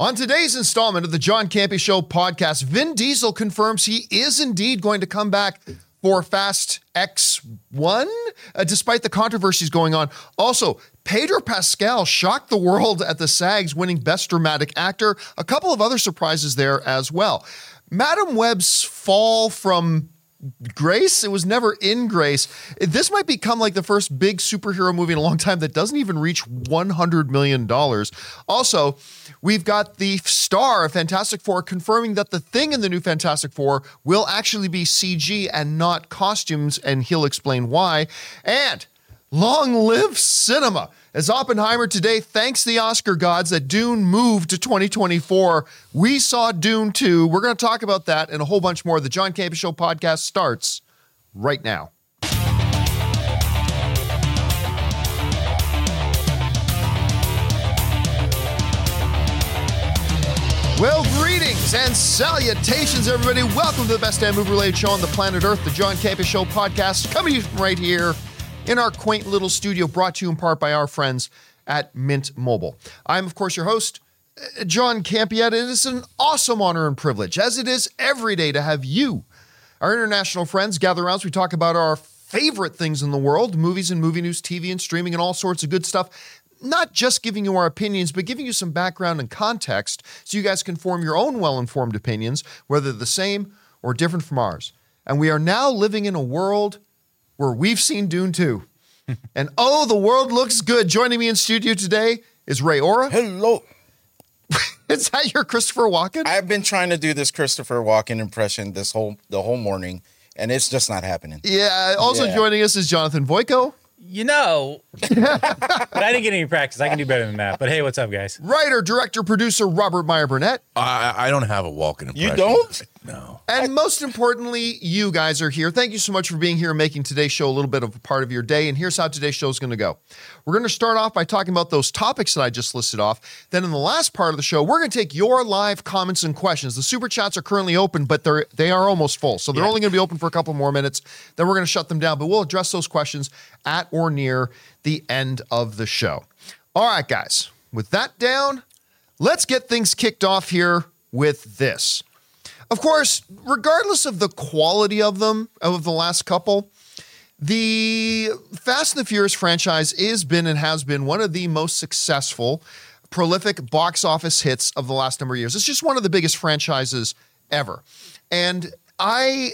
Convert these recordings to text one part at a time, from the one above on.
On today's installment of the John Campea Show podcast, Vin Diesel confirms he is indeed going to come back for Fast X1, uh, despite the controversies going on. Also, Pedro Pascal shocked the world at the SAGs winning Best Dramatic Actor. A couple of other surprises there as well. Madame Web's fall from Grace. It was never in Grace. This might become like the first big superhero movie in a long time that doesn't even reach $100 million. Also, we've got the star of Fantastic Four confirming that the thing in the new Fantastic Four will actually be CG and not costumes, and he'll explain why. And long live cinema. As Oppenheimer today thanks the Oscar gods that Dune moved to 2024, we saw Dune 2. We're going to talk about that and a whole bunch more. The John Campea Show podcast starts right now. Well, greetings and salutations, everybody. Welcome to the best damn movie related show on the planet Earth, the John Campea Show podcast, coming right here in our quaint little studio, brought to you in part by our friends at Mint Mobile. I'm, of course, your host, uh, John Campea. It is an awesome honor and privilege, as it is every day, to have you, our international friends, gather around as we talk about our favorite things in the world movies and movie news, TV and streaming, and all sorts of good stuff not just giving you our opinions, but giving you some background and context so you guys can form your own well informed opinions, whether the same or different from ours. And we are now living in a world where we've seen Dune 2. and oh, the world looks good. Joining me in studio today is Ray Ora. Hello. is that your Christopher Walken? I've been trying to do this Christopher Walken impression this whole the whole morning, and it's just not happening. Yeah. Also Yeah. joining us is Jonathan Voico, You know, but I didn't get any practice. I can do better than that. But hey, what's up, guys? writer, director, producer Robert Meyer Burnett, I, I don't have a walking impression. You don't? No. and most importantly, you guys are here. Thank you so much for being here and making today's show a little bit of a part of your day. And here's how today's show is going to go. We're going to start off by talking about those topics that I just listed off. Then in the last part of the show, we're going to take your live comments and questions. The super chats are currently open, but they're they are almost full. So they're only going to be open for a couple more minutes. Then we're going to shut them down, but we'll address those questions at or near the end of the show. All right, guys. With that down, let's get things kicked off here with this. Of course, regardless of the quality of them, of the last couple, the Fast and the Furious franchise is been and has been one of the most successful, prolific box office hits of the last number of years. It's just one of the biggest franchises ever. And I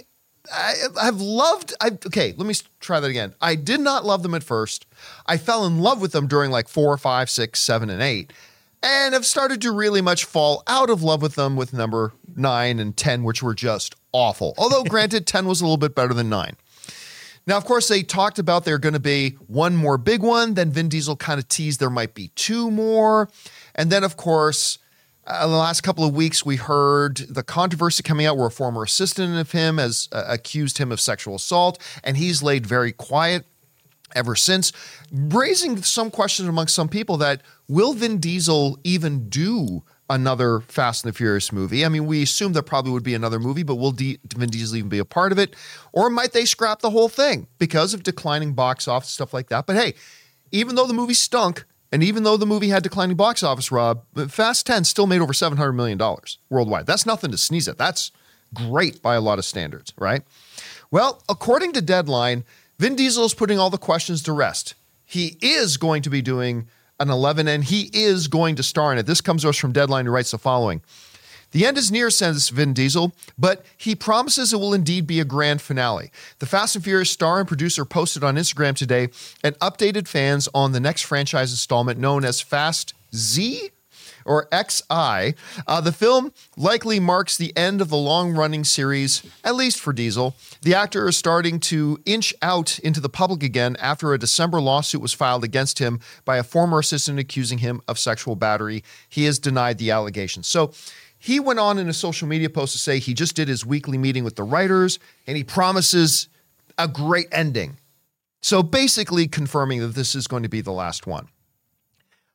I have loved I okay, let me try that again. I did not love them at first. I fell in love with them during like four, five, six, seven, and eight. And have started to really much fall out of love with them with number nine and ten, which were just awful. Although granted, ten was a little bit better than nine. Now, of course, they talked about there going to be one more big one. Then Vin Diesel kind of teased there might be two more. And then, of course, uh, the last couple of weeks, we heard the controversy coming out where a former assistant of him has uh, accused him of sexual assault, and he's laid very quiet ever since, raising some questions amongst some people that will Vin Diesel even do another Fast and the Furious movie? I mean, we assume there probably would be another movie, but will D- Vin Diesel even be a part of it? Or might they scrap the whole thing because of declining box office, stuff like that? But hey, even though the movie stunk, and even though the movie had declining box office, Rob, Fast 10 still made over $700 million worldwide. That's nothing to sneeze at. That's great by a lot of standards, right? Well, according to Deadline, Vin Diesel is putting all the questions to rest. He is going to be doing an 11 and he is going to star in it. This comes to us from Deadline, who writes the following. The end is near, says Vin Diesel, but he promises it will indeed be a grand finale. The Fast and Furious star and producer posted on Instagram today and updated fans on the next franchise installment known as Fast Z or XI. Uh, the film likely marks the end of the long running series, at least for Diesel. The actor is starting to inch out into the public again after a December lawsuit was filed against him by a former assistant accusing him of sexual battery. He has denied the allegations. So, he went on in a social media post to say he just did his weekly meeting with the writers and he promises a great ending. So basically confirming that this is going to be the last one.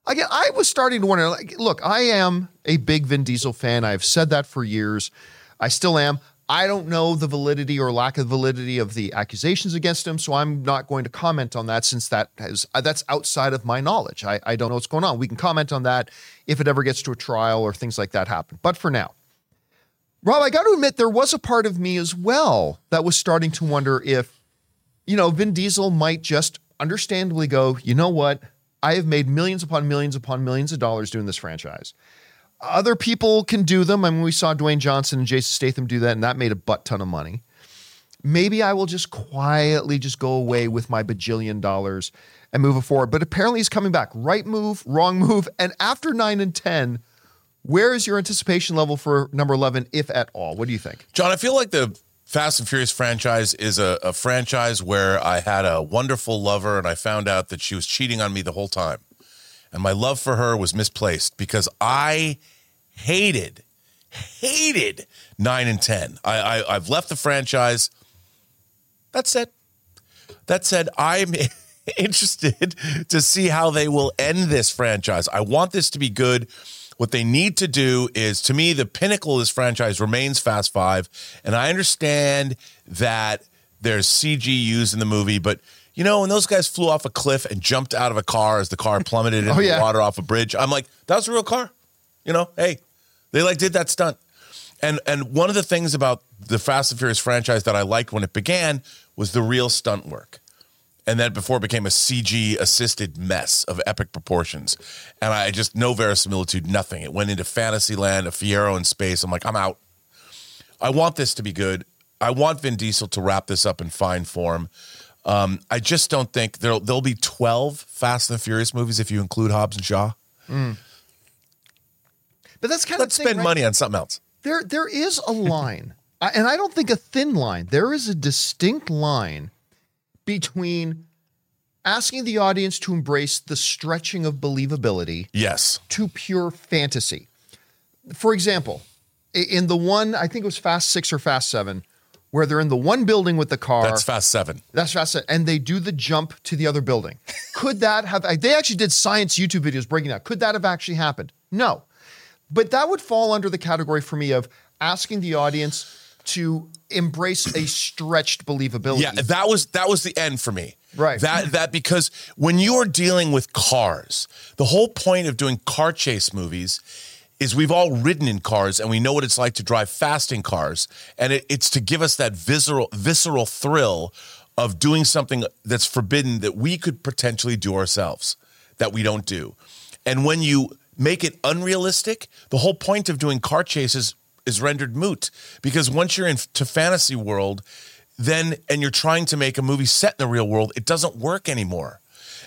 Again, I was starting to wonder like, look, I am a big Vin Diesel fan. I've said that for years. I still am. I don't know the validity or lack of validity of the accusations against him, so I'm not going to comment on that since that has uh, that's outside of my knowledge. I, I don't know what's going on. We can comment on that if it ever gets to a trial or things like that happen. But for now, Rob, I got to admit there was a part of me as well that was starting to wonder if, you know, Vin Diesel might just understandably go, you know what? I have made millions upon millions upon millions of dollars doing this franchise. Other people can do them. I mean, we saw Dwayne Johnson and Jason Statham do that, and that made a butt ton of money. Maybe I will just quietly just go away with my bajillion dollars and move it forward. But apparently he's coming back. Right move, wrong move. And after nine and 10, where is your anticipation level for number 11, if at all? What do you think? John, I feel like the Fast and Furious franchise is a, a franchise where I had a wonderful lover and I found out that she was cheating on me the whole time. And my love for her was misplaced because I hated, hated nine and 10. I, I, I've left the franchise. That said, that said, I'm interested to see how they will end this franchise. I want this to be good. What they need to do is, to me, the pinnacle of this franchise remains Fast Five. And I understand that there's CG used in the movie, but you know, when those guys flew off a cliff and jumped out of a car as the car plummeted into Oh, yeah. the water off a bridge, I'm like, that was a real car. You know, hey, they like did that stunt. And and one of the things about the Fast and Furious franchise that I liked when it began was the real stunt work. And then before it became a CG assisted mess of epic proportions. And I just no verisimilitude, nothing. It went into fantasy land, a Fiero in space. I'm like, I'm out. I want this to be good. I want Vin Diesel to wrap this up in fine form. Um, I just don't think there'll there'll be 12 Fast and Furious movies if you include Hobbs and Shaw. But that's kind of Let's of the thing, spend right? money on something else. There, there is a line, and I don't think a thin line. There is a distinct line between asking the audience to embrace the stretching of believability Yes. to pure fantasy. For example, in the one, I think it was Fast Six or Fast Seven, where they're in the one building with the car. That's Fast 7. That's Fast Seven, and they do the jump to the other building. Could that have? They actually did science YouTube videos breaking that. Could that have actually happened? No, but that would fall under the category for me of asking the audience to embrace a stretched believability. Yeah, that was that was the end for me. Right. That that because when you are dealing with cars, the whole point of doing car chase movies is we've all ridden in cars and we know what it's like to drive fast in cars, and it, it's to give us that visceral visceral thrill of doing something that's forbidden that we could potentially do ourselves that we don't do. And when you make it unrealistic, the whole point of doing car chases is rendered moot because once you're into fantasy world, then and you're trying to make a movie set in the real world, it doesn't work anymore.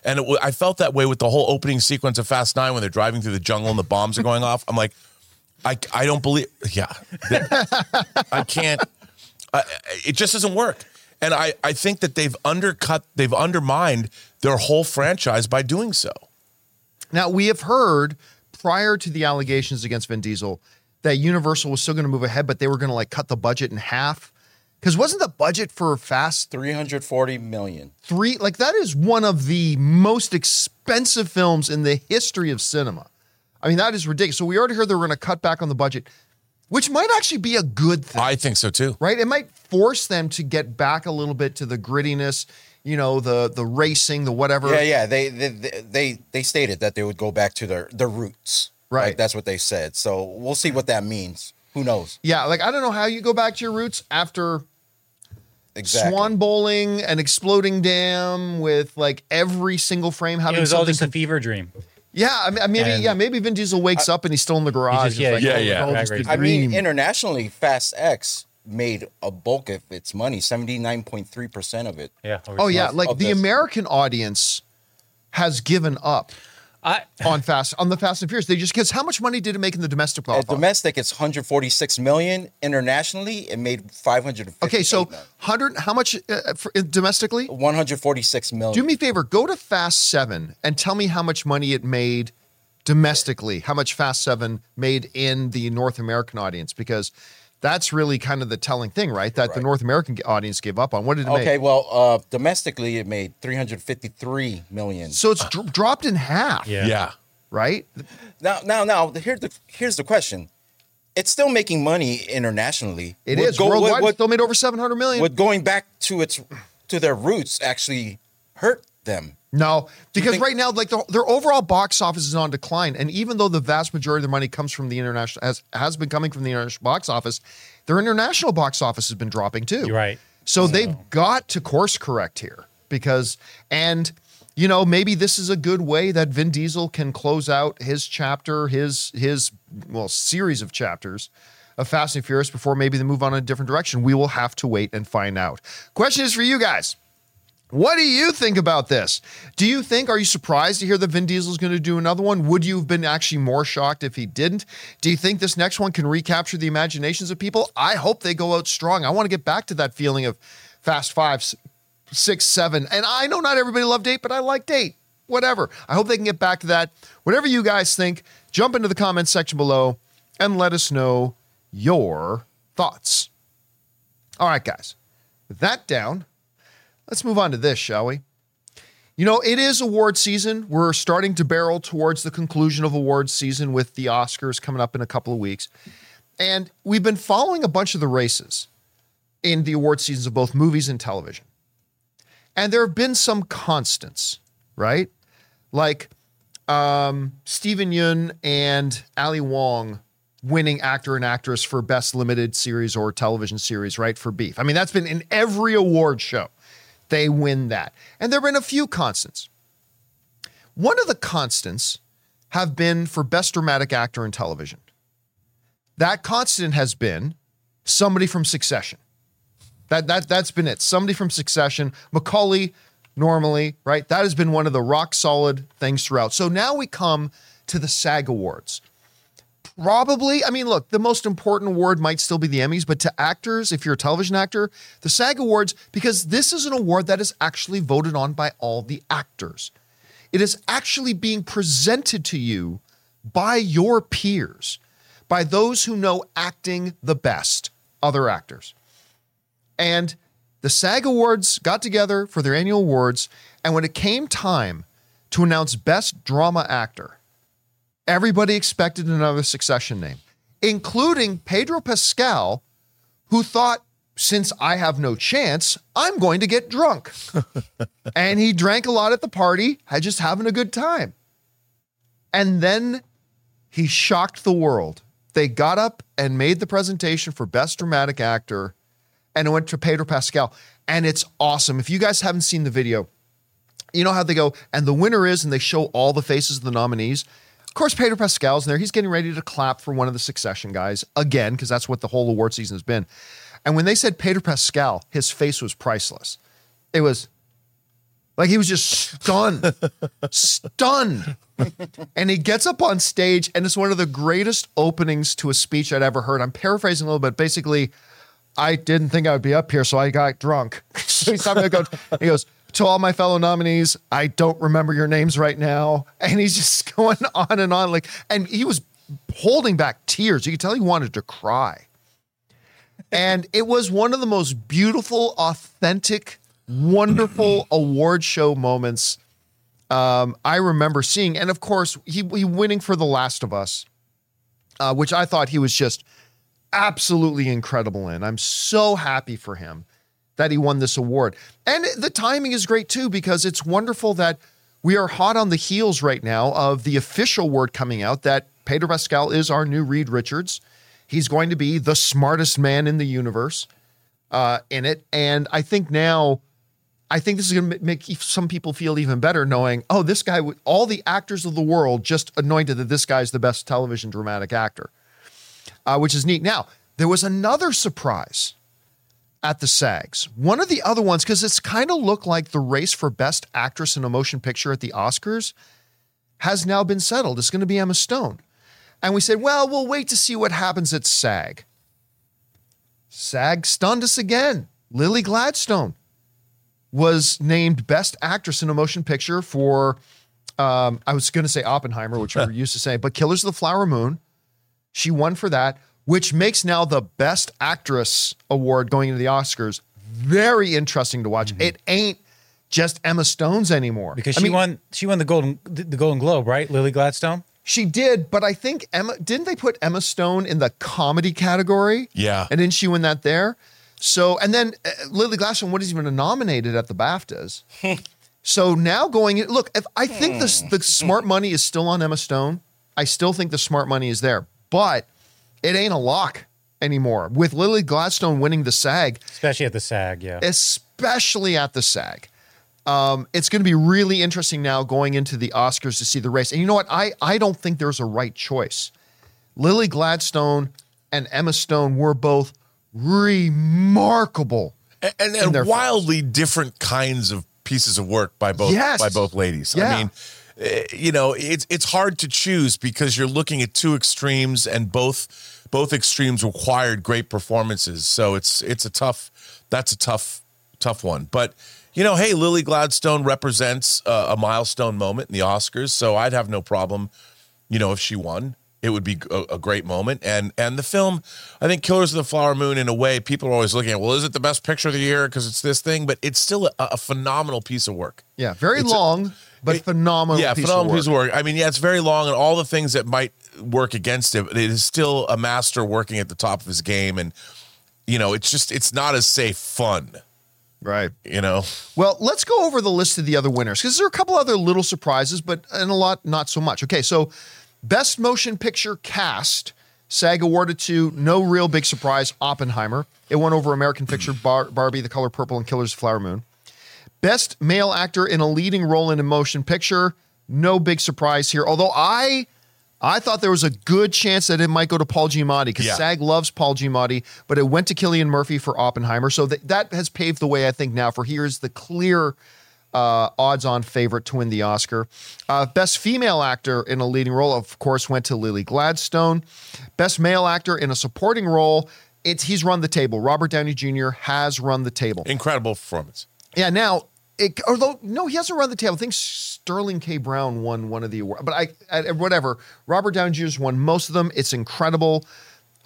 And it, I felt that way with the whole opening sequence of Fast Nine when they're driving through the jungle and the bombs are going off. I'm like, I, I don't believe, yeah, that- I can't. I, it just doesn't work. And I, I think that they've undercut, they've undermined their whole franchise by doing so. Now we have heard prior to the allegations against Vin Diesel that Universal was still going to move ahead, but they were going to like cut the budget in half. Because wasn't the budget for Fast 340 million. three like that is one of the most expensive films in the history of cinema. I mean, that is ridiculous. So we already heard they were going to cut back on the budget, which might actually be a good thing, I think so too. right? It might force them to get back a little bit to the grittiness, you know, the the racing, the whatever. Yeah, yeah. They, they they they stated that they would go back to their their roots. Right. Like, that's what they said. So we'll see what that means. Who knows? Yeah, like I don't know how you go back to your roots after Exactly. swan bowling, and exploding dam with like every single frame having It was all something. just a fever dream. yeah, I mean, maybe And- yeah, maybe Vin Diesel wakes up and he's still in the garage. just- yeah, like, yeah, oh, yeah. it's all just a Drag I mean, internationally, Fast X made a bulk of its money, seventy nine point three percent of it. Yeah. Oh yeah, like the this. American audience has given up I, on Fast on the Fast and Furious. They just because how much money did it make in the domestic Uh, box? domestic, it's 146 million. Internationally, it made 500. Okay, so hundred. How much uh, for, uh, domestically? 146 million. Do me a favor. Go to Fast Seven and tell me how much money it made domestically. How much Fast Seven made in the North American audience? Because that's really kind of the telling thing, right? That the North American audience gave up on. What did it okay, make? Okay, well, uh, domestically, it made 353 million. So it's dr- dropped in half. Yeah. Yeah. Right. Now, now, now, here the, here's the question: it's still making money internationally. It Would is go- worldwide. would- it would- still made over seven hundred million. would going back to its to their roots actually hurt them? No, because think- right now, like the, their overall box office is on decline, and even though the vast majority of their money comes from the international, has has been coming from the international box office, their international box office has been dropping too. You're right. So they've got to course correct here because, and you know, maybe this is a good way that Vin Diesel can close out his chapter, his his well series of chapters of Fast and Furious before maybe they move on in a different direction. We will have to wait and find out. Question is for you guys. What do you think about this? Do you think, are you surprised to hear that Vin Diesel is going to do another one? Would you have been actually more shocked if he didn't? Do you think this next one can recapture the imaginations of people? I hope they go out strong. I want to get back to that feeling of Fast Five, Six, Seven. And I know not everybody loved eight, but I liked eight. Whatever. I hope they can get back to that. Whatever you guys think, jump into the comments section below and let us know your thoughts. All right, guys. With that down, Let's move on to this, shall we? You know, it is award season. We're starting to barrel towards the conclusion of award season with the Oscars coming up in a couple of weeks. And we've been following a bunch of the races in the award seasons of both movies and television. And there have been some constants, right? Like um, Steven Yeun and Ali Wong winning actor and actress for best limited series or television series, right? For Beef. I mean, that's been in every award show. They win that. And there have been a few constants. One of the constants have been for best dramatic actor in television. That constant has been somebody from Succession. That that that's been it. Somebody from Succession, Macaulay, normally, right? That has been one of the rock solid things throughout. So now we come to the SAG Awards. Probably, I mean, look, the most important award might still be the Emmys, but to actors, if you're a television actor, the SAG Awards, because this is an award that is actually voted on by all the actors. It is actually being presented to you by your peers, by those who know acting the best, other actors. And the SAG Awards got together for their annual awards. And when it came time to announce Best Drama Actor, everybody expected another succession name, including Pedro Pascal, who thought, since I have no chance, I'm going to get drunk. and he drank a lot at the party, had just having a good time. And then he shocked the world. They got up and made the presentation for Best Dramatic Actor, and it went to Pedro Pascal. And it's awesome. If you guys haven't seen the video, you know how they go, and the winner is, and they show all the faces of the nominees. Of course, Pedro Pascal's in there. He's getting ready to clap for one of the Succession guys again, because that's what the whole award season has been. And when they said Pedro Pascal, his face was priceless. It was like he was just stunned, stunned. And he gets up on stage, and it's one of the greatest openings to a speech I'd ever heard. I'm paraphrasing a little bit. Basically, I didn't think I would be up here, so I got drunk. so he's talking about, he goes, to all my fellow nominees, I don't remember your names right now. And he's just going on and on. Like, and he was holding back tears. You could tell he wanted to cry. And it was one of the most beautiful, authentic, wonderful award show moments um, I remember seeing. And of course, he, he winning for The Last of Us, uh, which I thought he was just absolutely incredible in. I'm so happy for him that he won this award. And the timing is great too, because it's wonderful that we are hot on the heels right now of the official word coming out that Pedro Pascal is our new Reed Richards. He's going to be the smartest man in the universe uh, in it. And I think now, I think this is going to make some people feel even better knowing, oh, this guy, all the actors of the world just anointed that this guy's the best television dramatic actor, uh, which is neat. Now, there was another surprise at the SAGs. One of the other ones, because it's kind of looked like the race for best actress in a motion picture at the Oscars has now been settled. It's going to be Emma Stone. And we said, well, we'll wait to see what happens at SAG. SAG stunned us again. Lily Gladstone was named Best Actress in a Motion Picture for, um, I was going to say Oppenheimer, which we were used to saying, but Killers of the Flower Moon. She won for that, which makes now the Best Actress award going into the Oscars very interesting to watch. It ain't just Emma Stone's anymore because I she mean, won she won the golden the the Golden Globe, right? Lily Gladstone. She did, but I think Emma didn't they put Emma Stone in the comedy category? Yeah. And didn't she win that there? So, and then uh, Lily Gladstone wasn't even nominated at the BAFTAs. so now going in, look, if I think the, the smart money is still on Emma Stone, I still think the smart money is there, but it ain't a lock anymore. With Lily Gladstone winning the SAG, Especially at the SAG, yeah. especially at the SAG. Um, it's going to be really interesting now going into the Oscars to see the race. And you know what? I, I don't think there's a right choice. Lily Gladstone and Emma Stone were both remarkable. and, and, and wildly different kinds of pieces of work by both Yes. by both ladies. Yeah. I mean, eh, you know, it's it's hard to choose because you're looking at two extremes, and both both extremes required great performances. So it's it's a tough that's a tough tough one. But you know, hey, Lily Gladstone represents uh, a milestone moment in the Oscars, so I'd have no problem, you know, if she won. It would be a, a great moment, and and the film, I think, Killers of the Flower Moon. In a way, people are always looking at, well, is it the best picture of the year because it's this thing? But it's still a, a phenomenal piece of work. Yeah, very It's a- long, but phenomenal. Yeah, piece phenomenal of piece of work. I mean, yeah, it's very long, and all the things that might work against it, but it is still a master working at the top of his game, and you know, it's just it's not as safe fun. Right. You know, Well, let's go over the list of the other winners because there are a couple other little surprises, but and a lot not so much. Okay, so best motion picture cast, SAG awarded to no real big surprise, Oppenheimer. It won over American Picture, Bar- Barbie, The Color Purple, and Killers of the Flower Moon. Best male actor in a leading role in a motion picture, no big surprise here. Although I I thought there was a good chance that it might go to Paul Giamatti because Yeah. SAG loves Paul Giamatti, but it went to Cillian Murphy for Oppenheimer. So that, that has paved the way, I think, now for here's the clear uh, odds-on favorite to win the Oscar. Uh, best female actor in a leading role, of course, went to Lily Gladstone. Best male actor in a supporting role, it's he's run the table. Robert Downey Jr. has run the table. incredible performance. Yeah, now, it, although no, he hasn't run the table. I think Sterling K. Brown won one of the awards, but I, I whatever. Robert Downey Jr.'s won most of them. It's incredible.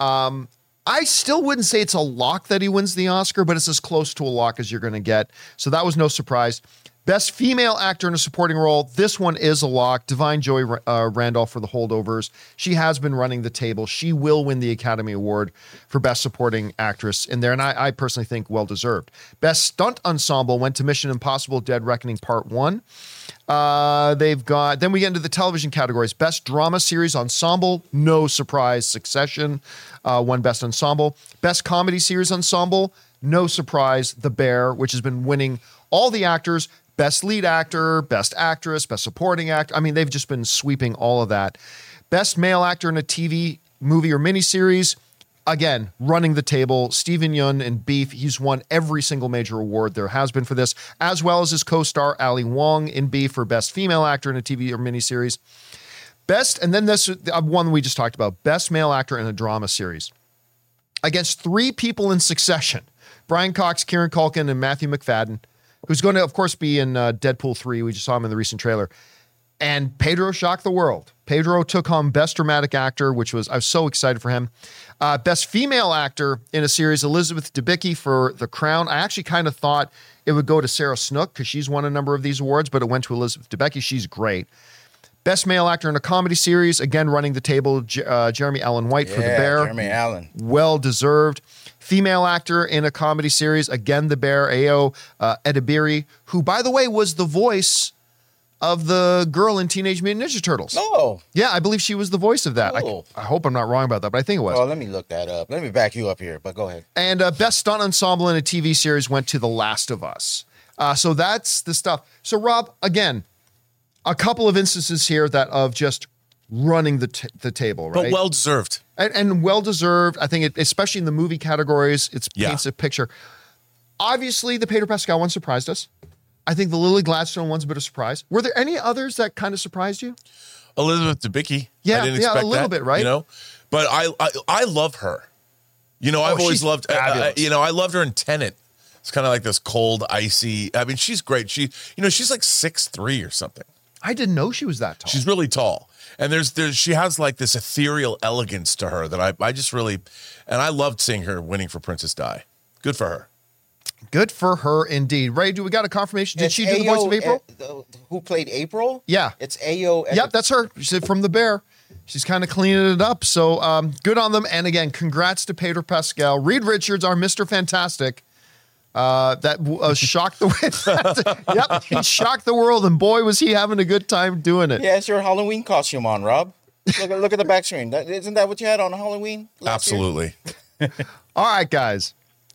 Um, I still wouldn't say it's a lock that he wins the Oscar, but it's as close to a lock as you're going to get. So that was no surprise. Best female actor in a supporting role. This one is a lock. Da'Vine Joy uh, Randolph for The Holdovers. She has been running the table. She will win the Academy Award for Best Supporting Actress in there, and I, I personally think well deserved. Best Stunt Ensemble went to Mission Impossible: Dead Reckoning Part One. Uh, they've got then we get into the television categories. Best drama series ensemble, no surprise. Succession uh, won best ensemble. Best comedy series ensemble, no surprise. The Bear, which has been winning all the actors. Best lead actor, best actress, best supporting actor. I mean, they've just been sweeping all of that. Best male actor in a TV, movie, or miniseries. Again, running the table, Steven Yeun and Beef. He's won every single major award there has been for this, as well as his co-star Ali Wong in Beef for best female actor in a TV or miniseries. Best, and then this uh, one we just talked about, best male actor in a drama series. Against three people in succession: Brian Cox, Kieran Culkin, and Matthew Macfadyen, who's going to, of course, be in uh, Deadpool three. We just saw him in the recent trailer and Pedro shocked the world. Pedro took home Best Dramatic Actor, which was I was so excited for him. Uh, Best Female Actor in a series, Elizabeth Debicki for The Crown. I actually kind of thought it would go to Sarah Snook because she's won a number of these awards, but it went to Elizabeth Debicki. She's great. Best Male Actor in a Comedy Series, again running the table, uh, Jeremy Allen White for The Bear Jeremy Allen. well deserved. Female actor in a comedy series, again, The Bear, Ayo uh, Edebiri, who, by the way, was the voice of the girl in Teenage Mutant Ninja Turtles. Oh, Yeah, I believe she was the voice of that. I- Oh. I, hope I'm not wrong about that, but I think it was. oh, let me look that up. Let me back you up here, but go ahead. And uh, best stunt ensemble in a TV series went to The Last of Us. Uh, so that's the stuff. So Rob, again, a couple of instances here that of just running the t- the table, right? But well deserved. and, and well deserved. I think, it, especially in the movie categories, it Yeah. paints a picture. Obviously, the Pedro Pascal one surprised us. I think the Lily Gladstone one's a bit of a surprise. Were there any others that kind of surprised you? Elizabeth Debicki. Yeah, I didn't yeah, a little that, bit, right? You know, but I I, I love her. You know, oh, I've Oh, always loved. Uh, uh, I- I- you know, I loved her in Tenet. It's kind of like this cold, icy. I mean, she's great. She, you know, she's like six three or something. I didn't know she was that tall. She's really tall, and there's there's she has like this ethereal elegance to her that I I just really, and I loved seeing her winning for Princess Di. Good for her. Good for her indeed. Ray, do we got a confirmation? Did It's she do the voice of April? uh, the- who played April? Yeah. It's Ayo. Yep, that's her. She's from the Bear. She's kind of cleaning it up. So um, good on them. And again, congrats to Pedro Pascal. Reed Richards, our Mr. Fantastic. Uh, that uh, shocked the yep, he shocked the world, and boy was he having a good time doing it. Yeah, it's your Halloween costume on, Rob. Look at look at the back screen. That, isn't that what you had on Halloween? last year? Absolutely. All right, guys.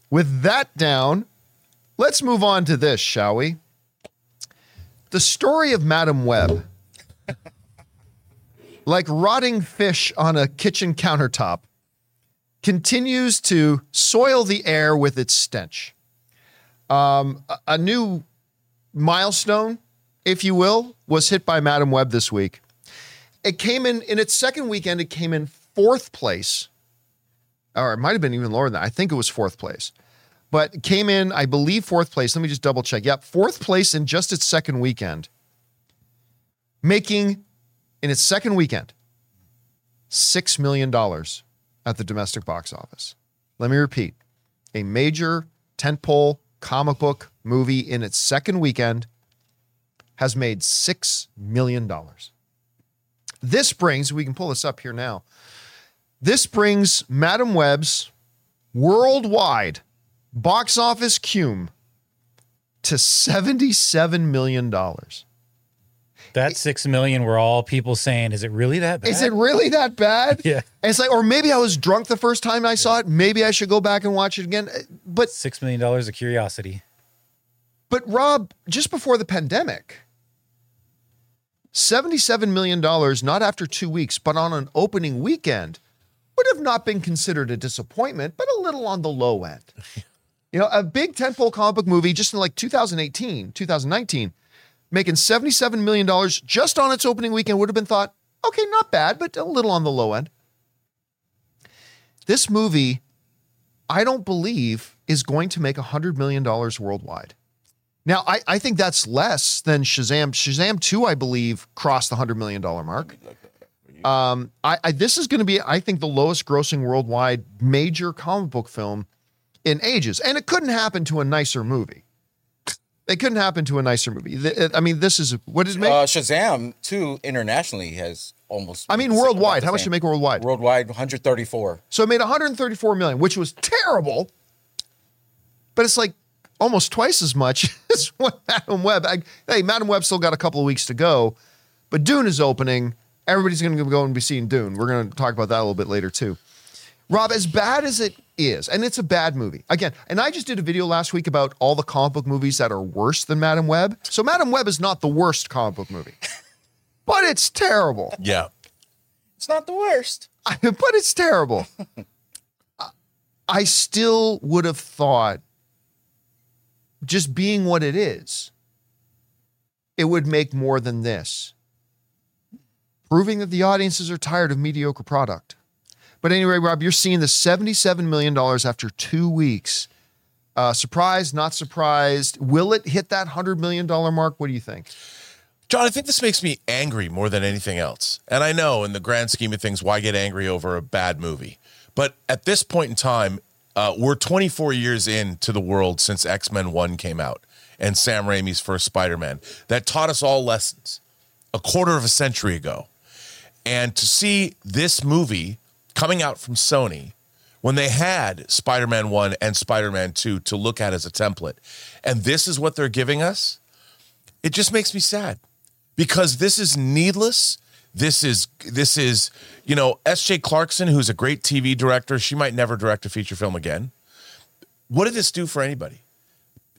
With that down, let's move on to this, shall we? The story of Madame Web. like rotting fish on a kitchen countertop, continues to soil the air with its stench. Um, a, new milestone, if you will, was hit by Madame Web this week. It came in in its second weekend. It came in fourth place or it might have been even lower than that. I think it was fourth place, but came in, I believe, fourth place. Let me just double check. Yep, fourth place in just its second weekend, making in its second weekend $6 million at the domestic box office. Let me repeat a major tentpole comic book movie in its second weekend has made $6 million. This brings, we can pull this up here now. This brings Madame Web's worldwide box office cum to $77 million. That six million were all people saying, "Is it really that bad?" Is it really that bad? Yeah. And it's like, or maybe I was drunk the first time I saw it. Maybe I should go back and watch it again. But six million dollars of curiosity? but Rob, just before the pandemic, $77 million, not after two weeks, but on an opening weekend, would have not been considered a disappointment, but a little on the low end. You know, a big tentpole comic book movie just in like 2018, 2019, making $77 million just on its opening weekend would have been thought, okay, not bad, but a little on the low end. This movie, I don't believe, is going to make $100 million worldwide. Now, I, I think that's less than Shazam. Shazam 2, I believe, crossed the $100 million mark. Um, I, I this is going to be, I think, the lowest grossing worldwide major comic book film in ages, and it couldn't happen to a nicer movie. It couldn't happen to a nicer movie. The- I mean, this is what it make? Uh, Shazam too internationally has almost. I mean, worldwide. How much did it make worldwide? Worldwide, 134. So it made 134 million, which was terrible. But it's like almost twice as much as what Madame Web. I, hey, Madame Web still got a couple of weeks to go, but Dune is opening. Everybody's going to go and be seeing Dune. We're going to talk about that a little bit later too. Rob, as bad as it is, and it's a bad movie again. And I just did a video last week about all the comic book movies that are worse than Madame Web. So Madame Web is not the worst comic book movie, but it's terrible. Yeah. It's not the worst. but it's terrible. I- I still would have thought, just being what it is, it would make more than this, proving that the audiences are tired of mediocre product. But anyway, Rob, you're seeing the $77 million after two weeks. Uh, surprised, not surprised. Will it hit that $100 million mark? What do you think? John, I think this makes me angry more than anything else. And I know in the grand scheme of things, why get angry over a bad movie? But at this point in time, uh, we're 24 years into the world since X Men 1 came out and Sam Raimi's first Spider Man. That taught us all lessons a quarter of a century ago. And to see this movie coming out from Sony when they had Spider Man 1 and Spider Man 2 to look at as a template, and this is what they're giving us, it just makes me sad because this is needless. This is this is you know S.J. Clarkson, who's a great TV director. She might never direct a feature film again. What did this do for anybody?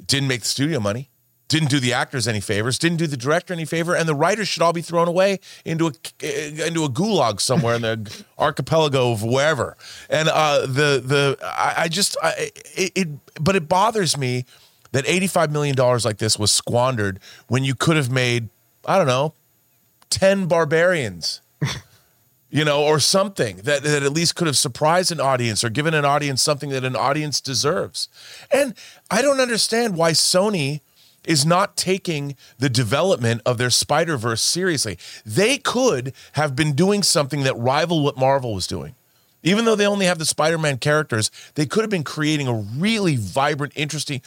Didn't make the studio money. Didn't do the actors any favors. Didn't do the director any favor. And the writers should all be thrown away into a into a gulag somewhere in the archipelago of wherever. And uh, the the I, I just I, it, it but it bothers me that eighty five million dollars like this was squandered when you could have made I don't know 10 barbarians you know or something that, that at least could have surprised an audience or given an audience something that an audience deserves and i don't understand why sony is not taking the development of their spider-verse seriously they could have been doing something that rivaled what marvel was doing even though they only have the spider-man characters they could have been creating a really vibrant interesting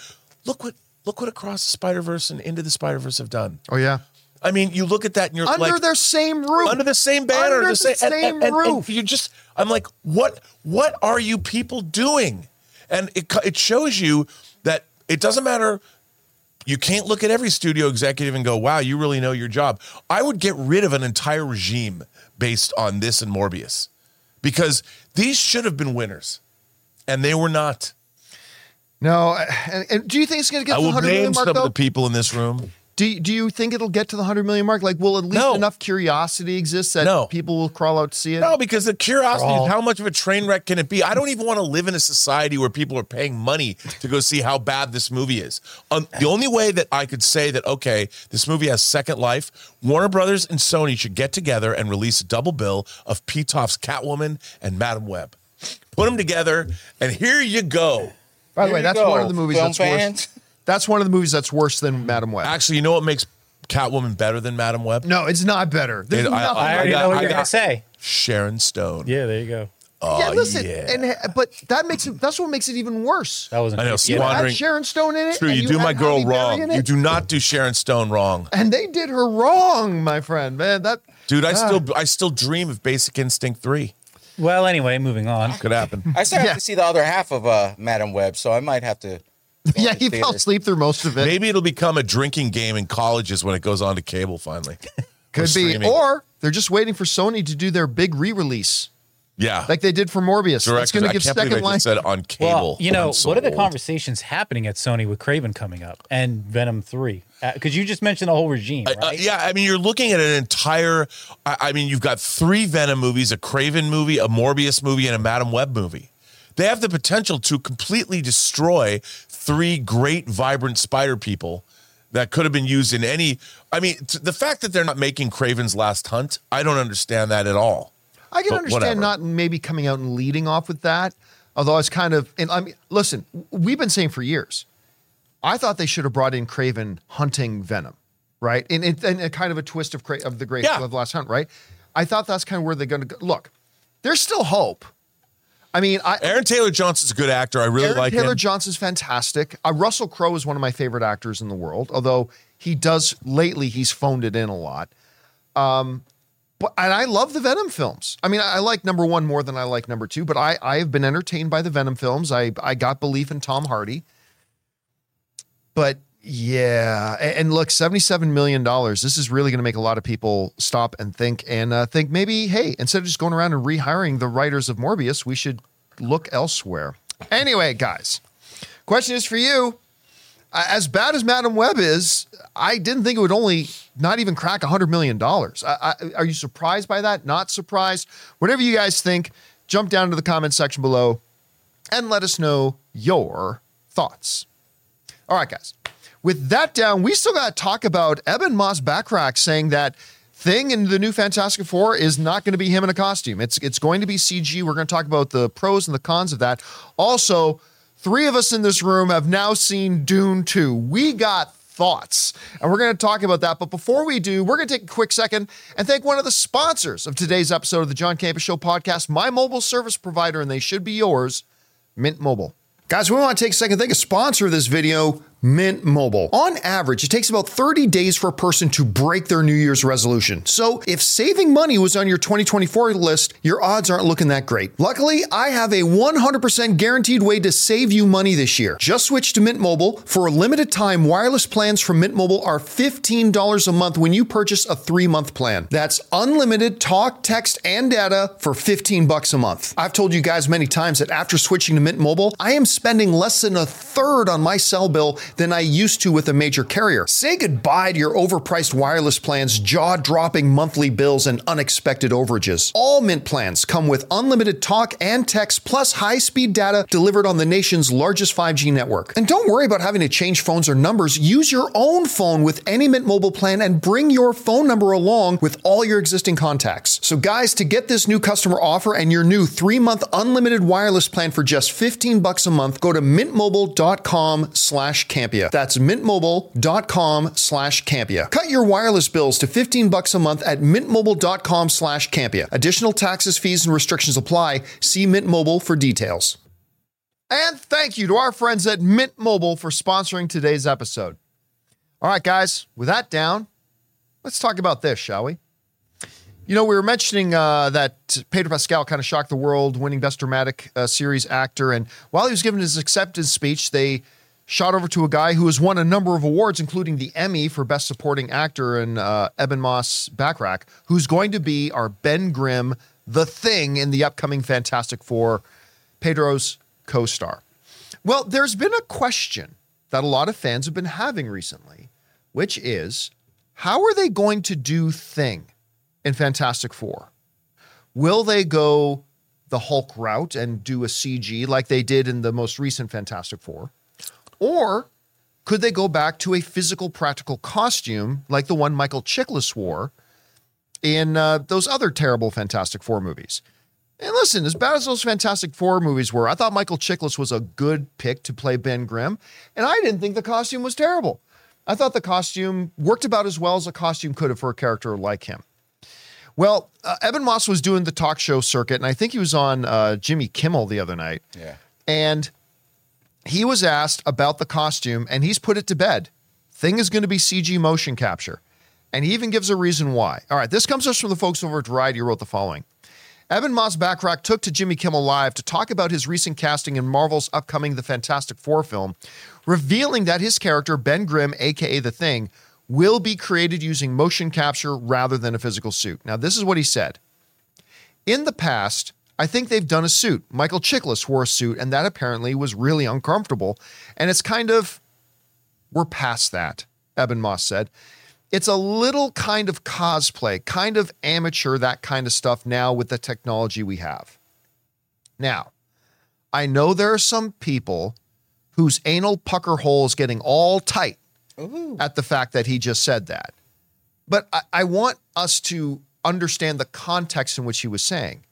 look what look what Across the Spider Verse and Into the Spider Verse have done. Oh yeah. I mean, you look at that and you're Under like their same roof. under the same banner, Under the same, and- same and, and- and roof. you just, I'm like, what? What are you people doing? And it it shows you that it doesn't matter. You can't look at every studio executive and go, "Wow, you really know your job." I would get rid of an entire regime based on this and Morbius, because these should have been winners, and they were not. no, and, and do you think it's going to get I will name mark some of the people in this room. Do you, do you think it'll get to the hundred million mark? Like, will at least No. enough curiosity exist that No. people will crawl out to see it? No, because the curiosity Crawl. is how much of a train wreck can it be? I don't even want to live in a society where people are paying money to go see how bad this movie is. Um, the only way that I could say that, okay, this movie has second life, Warner Brothers and Sony should get together and release a double bill of Pitof's Catwoman and Madame Web. Put them together, and here you go. By the way, that's go, one of the movies film that's fans. worse. That's one of the movies that's worse than Madame Web. Actually, you know what makes Catwoman better than Madame Web? no, it's not better. There's It- I- nothing. I I already know what I you're got- gonna say. Sharon Stone. Yeah, there you go. Oh, yeah, listen, yeah. and but that makes it. That's what makes it even worse. That wasn't. I know, creepy You at had Wandering- Sharon Stone in it. True, and you do had my girl Halle Berry wrong. in You do not do Sharon Stone wrong. and they did her wrong, my friend. Man, that Dude, I Ah. still I still dream of Basic Instinct 3. Well, anyway, moving on. Could happen. I still have Yeah. to see the other half of uh, Madame Web, so I might have to. Go yeah, he the fell asleep through most of it. Maybe it'll become a drinking game in colleges when it goes on to cable finally. Could be, streaming. or they're just waiting for Sony to do their big re-release, Yeah. like they did for Morbius. Direct, It's going to I give can't second line. just said on cable. Well, you know, so what are the old. conversations happening at Sony with Kraven coming up and Venom Three? Because you just mentioned the whole regime, right? Uh, yeah, I mean, you're looking at an entire. I, I mean, you've got three Venom movies, a Kraven movie, a Morbius movie, and a Madame Web movie. They have the potential to completely destroy three great, vibrant spider people that could have been used in any. I mean, t- the fact that they're not making Kraven's Last Hunt, I don't understand that at all. I can But understand whatever. not maybe coming out and leading off with that. Although it's kind of, and I mean, listen, we've been saying for years. I thought they should have brought in Craven hunting Venom, right? And, and, and a kind of a twist of Cra- of the Great Yeah. of Last Hunt, right? I thought that's kind of where they're going to go. Look, there's still hope. I mean, I, Aaron Taylor Johnson's a good actor. I really Aaron like Taylor him. Johnson's fantastic. Uh, Russell Crowe is one of my favorite actors in the world, although he does lately he's phoned it in a lot. Um, but and I love the Venom films. I mean, I, I like number one more than I like number two, but I I have been entertained by the Venom films. I I got belief in Tom Hardy. But yeah, and, look, seventy-seven million dollars. This is really going to make a lot of people stop and think and uh, think maybe, hey, instead of just going around and rehiring the writers of Morbius, we should look elsewhere. Anyway, guys, question is for you. As bad as Madame Web is, I didn't think it would only not even crack $100 million. I, are you surprised by that? Not surprised? Whatever you guys think, jump down to the comment section below and let us know your thoughts. All right, guys. With that down, we still got to talk about Ebon Moss-Bachrach saying that Thing in the new Fantastic Four is not going to be him in a costume. It's it's going to be CG. We're going to talk about the pros and the cons of that. Also, three of us in this room have now seen Dune 2. We got thoughts, and we're going to talk about that. But before we do, we're going to take a quick second and thank one of the sponsors of today's episode of the John Campea Show podcast, my mobile service provider, and they should be yours, Mint Mobile. Guys, we want to take a second thank a sponsor of this video, Mint Mobile. On average, it takes about 30 days for a person to break their New Year's resolution. So if saving money was on your 2024 list, your odds aren't looking that great. Luckily, I have a 100% guaranteed way to save you money this year. Just switch to Mint Mobile. For a limited time, wireless plans from Mint Mobile are $15 a month when you purchase a three month plan. That's unlimited talk, text, and data for 15 bucks a month. I've told you guys many times that after switching to Mint Mobile, I am spending less than a third on my cell bill than I used to with a major carrier. Say goodbye to your overpriced wireless plans, jaw dropping monthly bills, and unexpected overages. All Mint plans come with unlimited talk and text plus high speed data delivered on the nation's largest 5G network. And don't worry about having to change phones or numbers. Use your own phone with any Mint Mobile plan and bring your phone number along with all your existing contacts. So, guys, to get this new customer offer and your new three month unlimited wireless plan for just 15 bucks a month, go to mintmobile.com slash Campea. That's mintmobile.com slash Campea. Cut your wireless bills to 15 bucks a month at mintmobile.com slash Campea. Additional taxes, fees, and restrictions apply. See Mint Mobile for details. And thank you to our friends at Mint Mobile for sponsoring today's episode. All right, guys, with that down, let's talk about this, shall we? You know, we were mentioning uh, that Pedro Pascal kind of shocked the world, winning Best Dramatic uh, Series Actor. And while he was giving his acceptance speech, they shot over to a guy who has won a number of awards, including the Emmy for Best Supporting Actor in uh, Ebon Moss-Bachrach, who's going to be our Ben Grimm, the Thing, in the upcoming Fantastic Four, Pedro's co-star. Well, there's been a question that a lot of fans have been having recently, which is how are they going to do Thing in Fantastic Four? Will they go the Hulk route and do a CG like they did in the most recent Fantastic Four? Or could they go back to a physical practical costume like the one Michael Chiklis wore in uh, those other terrible Fantastic Four movies? And listen, as bad as those Fantastic Four movies were, I thought Michael Chiklis was a good pick to play Ben Grimm, and I didn't think the costume was terrible. I thought the costume worked about as well as a costume could have for a character like him. Well, uh, Ebon Moss was doing the talk show circuit, and I think he was on uh, Jimmy Kimmel the other night. Yeah. And he was asked about the costume, and he's put it to bed. Thing is going to be CG motion capture. And he even gives a reason why. All right, this comes us from the folks over at Variety who wrote the following. Ebon Moss-Bachrach took to Jimmy Kimmel Live to talk about his recent casting in Marvel's upcoming The Fantastic Four film, revealing that his character, Ben Grimm, aka The Thing, will be created using motion capture rather than a physical suit. Now, this is what he said. In the past, I think they've done a suit. Michael Chiklis wore a suit, and that apparently was really uncomfortable. And it's kind of, we're past that, Ebon Moss said. It's a little kind of cosplay, kind of amateur, that kind of stuff now with the technology we have. Now, I know there are some people whose anal pucker hole is getting all tight at the fact that he just said that. But I, I want us to understand the context in which he was saying.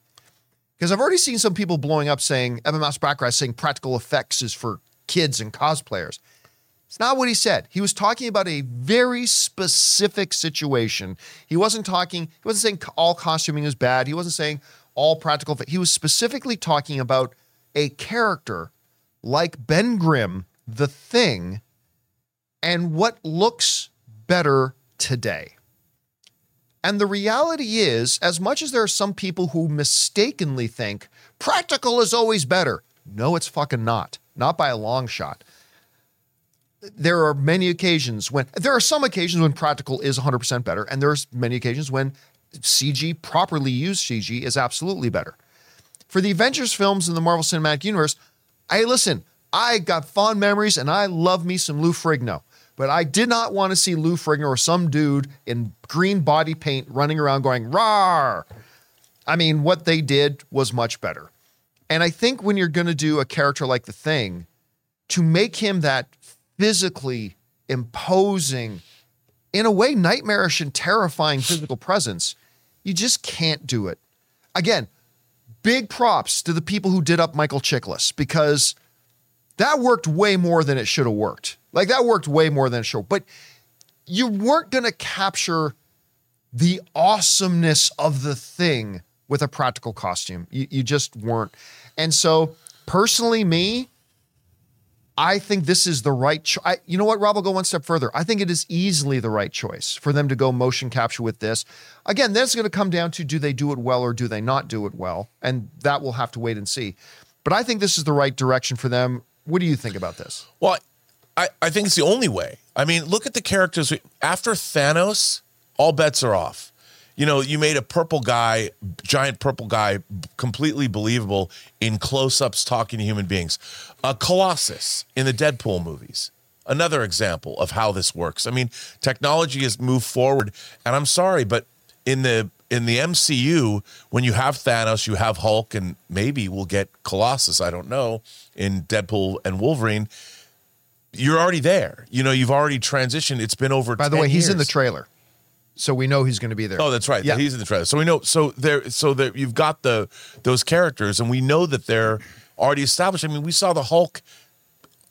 Because I've already seen some people blowing up saying, Ebon Moss-Bachrach saying practical effects is for kids and cosplayers. It's not what he said. He was talking about a very specific situation. He wasn't talking, he wasn't saying all costuming is bad. He wasn't saying all practical. He was specifically talking about a character like Ben Grimm, the thing, and what looks better today. And the reality is, as much as there are some people who mistakenly think practical is always better, no, it's fucking not. Not by a long shot. There are many occasions when, there are some occasions when practical is 100% better, and there's many occasions when CG, properly used CG, is absolutely better. For the Avengers films in the Marvel Cinematic Universe, I listen, I got fond memories and I love me some Lou Ferrigno. But I did not want to see Lou Ferrigno or some dude in green body paint running around going, rawr. I mean, what they did was much better. And I think when you're going to do a character like The Thing, to make him that physically imposing, in a way, nightmarish and terrifying physical presence, you just can't do it. Again, big props to the people who did up Michael Chiklis because that worked way more than it should have worked. Like that worked way more than it should. But you weren't going to capture the awesomeness of the thing with a practical costume. You, you just weren't. And so, personally, me, I think this is the right choice. You know what, Rob? I'll go one step further. I think it is easily the right choice for them to go motion capture with this. Again, that's going to come down to do they do it well or do they not do it well? And that we'll have to wait and see. But I think this is the right direction for them. What do you think about this? Well, I, I think it's the only way. I mean, look at the characters. After Thanos, all bets are off. You know, you made a purple guy, giant purple guy, completely believable in close ups talking to human beings. A Colossus in the Deadpool movies. Another example of how this works. I mean, technology has moved forward, and I'm sorry, but in the in the MCU, when you have Thanos, you have Hulk, and maybe we'll get Colossus. I don't know in Deadpool and Wolverine. You're already there. You know, you've already transitioned. It's been over. By the 10 way, he's in the trailer. So we know he's going to be there. Oh, that's right. Yeah. He's in the trailer. So we know. So there. So that You've got the those characters, and we know that they're already established. I mean, we saw the Hulk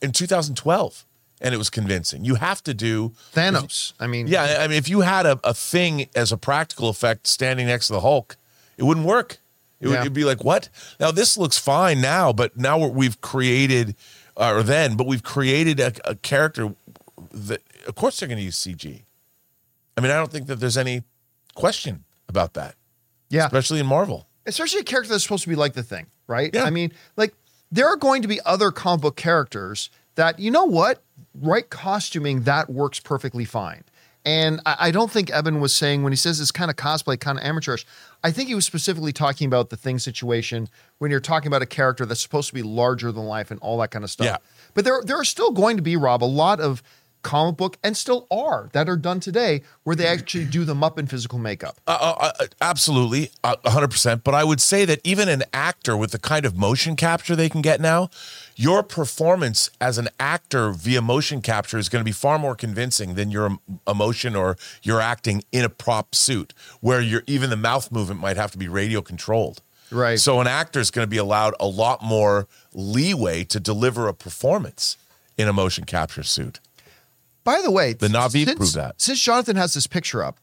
in 2012, and it was convincing. You have to do Thanos. I mean, Yeah, I mean, if you had a, a thing as a practical effect standing next to the Hulk, it wouldn't work. It would Yeah. it'd be like, what? Now this looks fine now, but now we're, we've created, or then, but we've created a, a character that, of course, they're going to use CG. I mean, I don't think that there's any question about that, Yeah. especially in Marvel. especially a character that's supposed to be like the thing, right? Yeah. I mean, like there are going to be other comic book characters that you know what, right costuming that works perfectly fine. And I, I don't think Ebon was saying when he says it's kind of cosplay, kind of amateurish. I think he was specifically talking about the thing situation when you're talking about a character that's supposed to be larger than life and all that kind of stuff. Yeah. But there, there are still going to be Rob a lot of comic book and still are that are done today where they actually do them up in physical makeup. Uh, uh, uh, absolutely, uh, 100%. But I would say that even an actor with the kind of motion capture they can get now, your performance as an actor via motion capture is going to be far more convincing than your emotion or your acting in a prop suit, where your even the mouth movement might have to be radio controlled. Right. So an actor is going to be allowed a lot more leeway to deliver a performance in a motion capture suit. By the way, The Na'vi since- proved that. Since Jonathan has this picture up,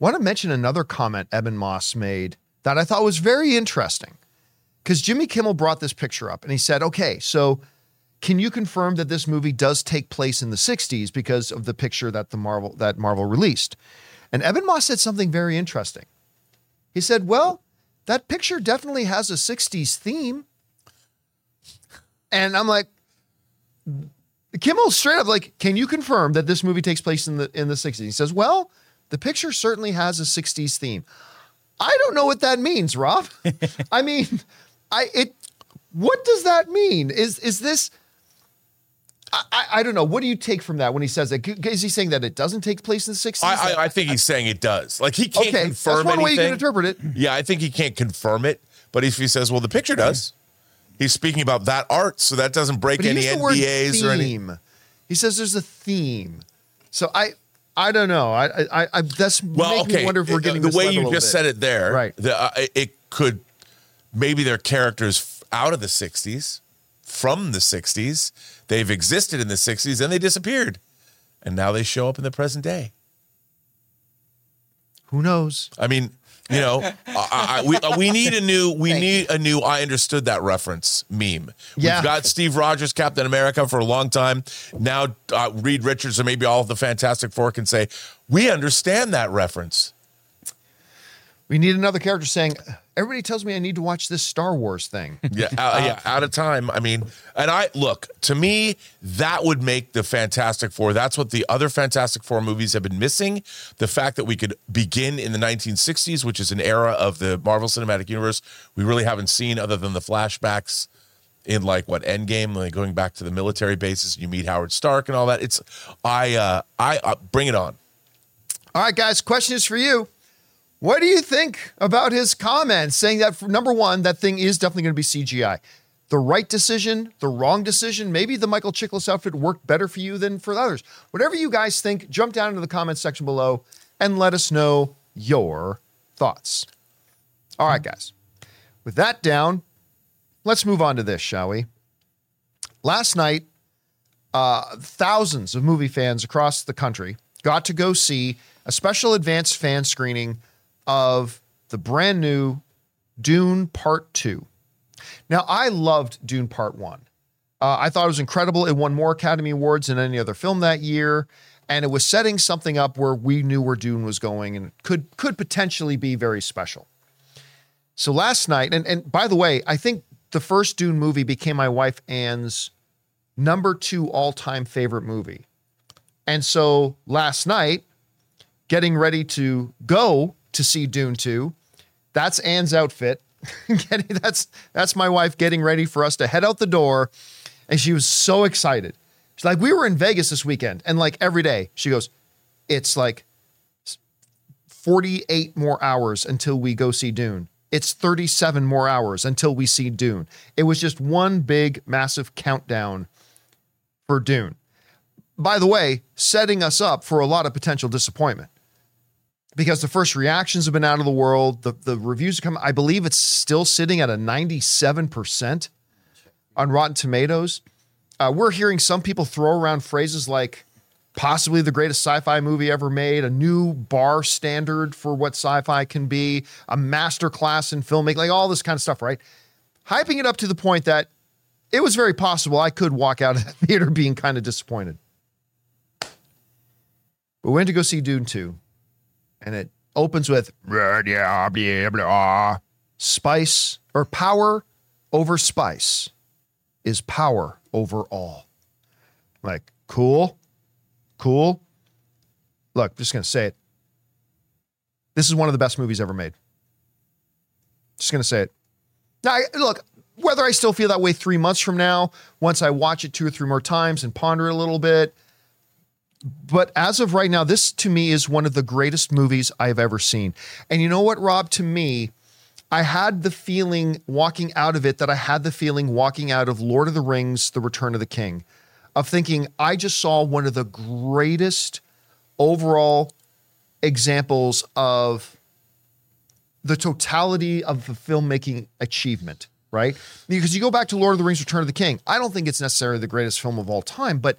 I want to mention another comment Ebon Moss made that I thought was very interesting. Because Jimmy Kimmel brought this picture up and he said, okay, so can you confirm that this movie does take place in the 60s because of the picture that the Marvel that Marvel released? And Ebon Moss said something very interesting. He said, Well, that picture definitely has a 60s theme. And I'm like, Kimmel straight up like, can you confirm that this movie takes place in the in the 60s? He says, Well, the picture certainly has a 60s theme. I don't know what that means, Rob. I mean, I it what does that mean? Is is this I, I, don't know. What do you take from that when he says that? Is he saying that it doesn't take place in the 60s? I, I, I think he's saying it does. Like he can't okay, confirm that's one way you can interpret it. Yeah, I think he can't confirm it, but if he says, "Well, the picture does," he's speaking about that art, so that doesn't break But any used the word NDAs or any. He says there's a theme. So I I don't know. I I, I that's Well, making okay, me wonder if we're uh, getting the way you just bit. said it there. Right. the, uh, it could maybe they're characters out of the '60s, from the '60s. They've existed in the '60s and they disappeared, and now they show up in the present day. Who knows? I mean, you know, I, I, we uh, we need a new we need a new I understood that reference meme. Yeah. We've got Steve Rogers, Captain America, for a long time. Now, uh, Reed Richards or maybe all of the Fantastic Four can say we understand that reference. We need another character saying, "Everybody tells me I need to watch this Star Wars thing." Yeah, uh, yeah, out of time. I mean, and I look to me that would make the Fantastic Four. That's what the other Fantastic Four movies have been missing. The fact that we could begin in the 1960s, which is an era of the Marvel Cinematic Universe we really haven't seen, other than the flashbacks in like what Endgame, like going back to the military bases. And you meet Howard Stark and all that. It's I, uh, I uh, bring it on. All right, guys. Question is for you. What do you think about his comments saying that number one, that thing is definitely going to be CGI? The right decision, the wrong decision. Maybe the Michael Chiklis outfit worked better for you than for others. Whatever you guys think, jump down into the comments section below and let us know your thoughts. All right, guys. With that down, let's move on to this, shall we? Last night, uh, thousands of movie fans across the country got to go see a special advanced fan screening of the brand new Dune Part 2. Now, I loved Dune Part 1. Uh, I thought it was incredible. It won more Academy Awards than any other film that year. And it was setting something up where we knew where Dune was going and could could potentially be very special. So last night, and, and by the way, I think the first Dune movie became my wife Anne's number two all-time favorite movie. And so last night, getting ready to go to see Dune 2, that's Anne's outfit. that's that's my wife getting ready for us to head out the door. And she was so excited. She's like, we were in Vegas this weekend, and like every day, she goes, it's like 48 more hours until we go see Dune. It's 37 more hours until we see Dune. It was just one big, massive countdown for Dune. By the way, setting us up for a lot of potential disappointment because the first reactions have been out of the world. The, the reviews come, I believe it's still sitting at a 97% on Rotten Tomatoes. Uh, we're hearing some people throw around phrases like possibly the greatest sci-fi movie ever made, a new bar standard for what sci-fi can be, a master class in filmmaking, like all this kind of stuff, right? Hyping it up to the point that it was very possible I could walk out of the theater being kind of disappointed. We went to go see Dune 2, and it opens with spice or power over spice is power over all. Like, cool, cool. Look, just gonna say it. This is one of the best movies ever made. Just gonna say it. Now, I, look, whether I still feel that way three months from now, once I watch it two or three more times and ponder it a little bit, but as of right now, this to me is one of the greatest movies I've ever seen. And you know what, Rob? To me, I had the feeling walking out of it that I had the feeling walking out of Lord of the Rings, The Return of the King, of thinking I just saw one of the greatest overall examples of the totality of the filmmaking achievement, right? Because you go back to Lord of the Rings, Return of the King, I don't think it's necessarily the greatest film of all time, but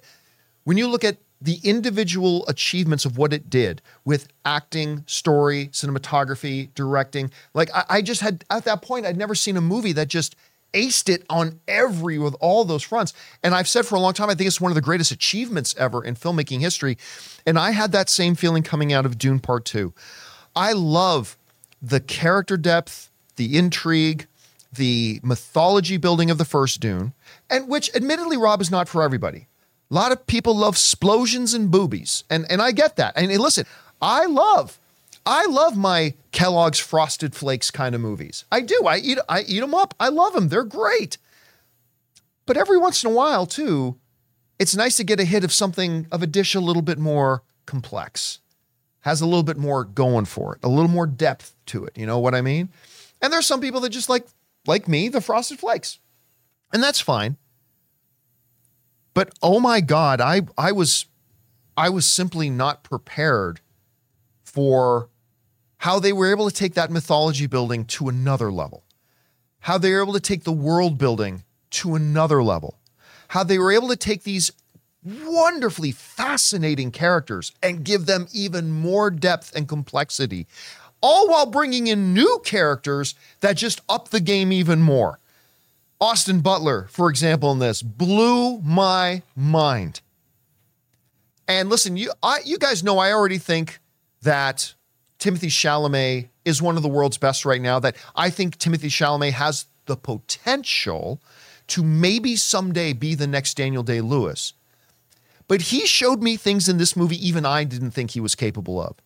when you look at the individual achievements of what it did with acting, story, cinematography, directing. Like I, I, just had at that point, I'd never seen a movie that just aced it on every with all those fronts. And I've said for a long time, I think it's one of the greatest achievements ever in filmmaking history. And I had that same feeling coming out of Dune Part Two. I love the character depth, the intrigue, the mythology building of the first Dune, and which admittedly, Rob, is not for everybody. A lot of people love explosions and boobies, and and I get that. And, and listen, I love, I love my Kellogg's Frosted Flakes kind of movies. I do. I eat I eat them up. I love them. They're great. But every once in a while, too, it's nice to get a hit of something of a dish a little bit more complex, has a little bit more going for it, a little more depth to it. You know what I mean? And there's some people that just like like me, the Frosted Flakes, and that's fine. But oh my God, I I was I was simply not prepared for how they were able to take that mythology building to another level. How they were able to take the world building to another level. How they were able to take these wonderfully fascinating characters and give them even more depth and complexity, all while bringing in new characters that just up the game even more. Austin Butler, for example, in this blew my mind. And listen, you I, you guys know I already think that Timothée Chalamet is one of the world's best right now. That I think Timothée Chalamet has the potential to maybe someday be the next Daniel Day Lewis. But he showed me things in this movie even I didn't think he was capable of.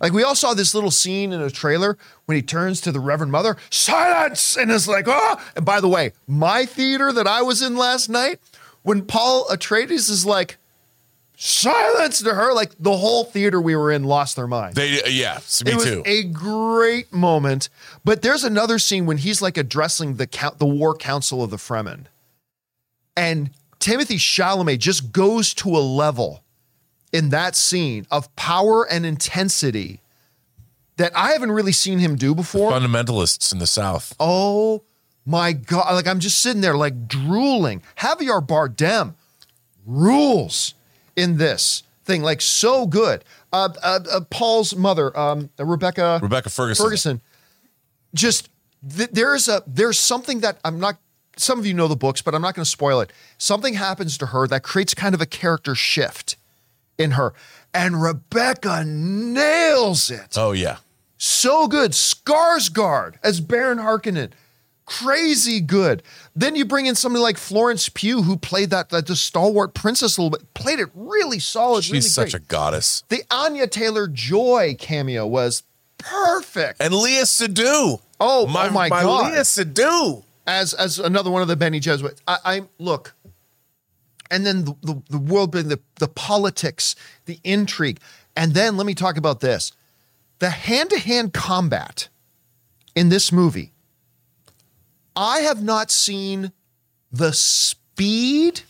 Like we all saw this little scene in a trailer when he turns to the Reverend Mother, silence, and it's like, oh. And by the way, my theater that I was in last night, when Paul Atreides is like, silence to her, like the whole theater we were in lost their mind. They, uh, yeah, me it was too. a great moment. But there's another scene when he's like addressing the count, the War Council of the Fremen, and Timothée Chalamet just goes to a level in that scene of power and intensity that I haven't really seen him do before. Fundamentalists in the South. Oh my God. Like I'm just sitting there like drooling. Javier Bardem rules in this thing, like so good. Uh, uh, uh, Paul's mother, um, Rebecca Rebecca Ferguson. Ferguson. Just th- there's a there's something that I'm not. Some of you know the books, but I'm not going to spoil it. Something happens to her that creates kind of a character shift in her. And Rebecca nails it. Oh yeah. So good. Skarsgård as Baron Harkonnen. Crazy good. Then you bring in somebody like Florence Pugh, who played that, that the stalwart princess a little bit, played it really solid. She's really such great. a goddess. The Anya Taylor Joy cameo was perfect. And Léa Seydoux. Oh, oh my God. Léa Seydoux. as as another one of the Bene Gesserits. I, I look, and then the, the, the world building, the, the politics, the intrigue. And then let me talk about this. The hand-to-hand combat in this movie. I have not seen the speed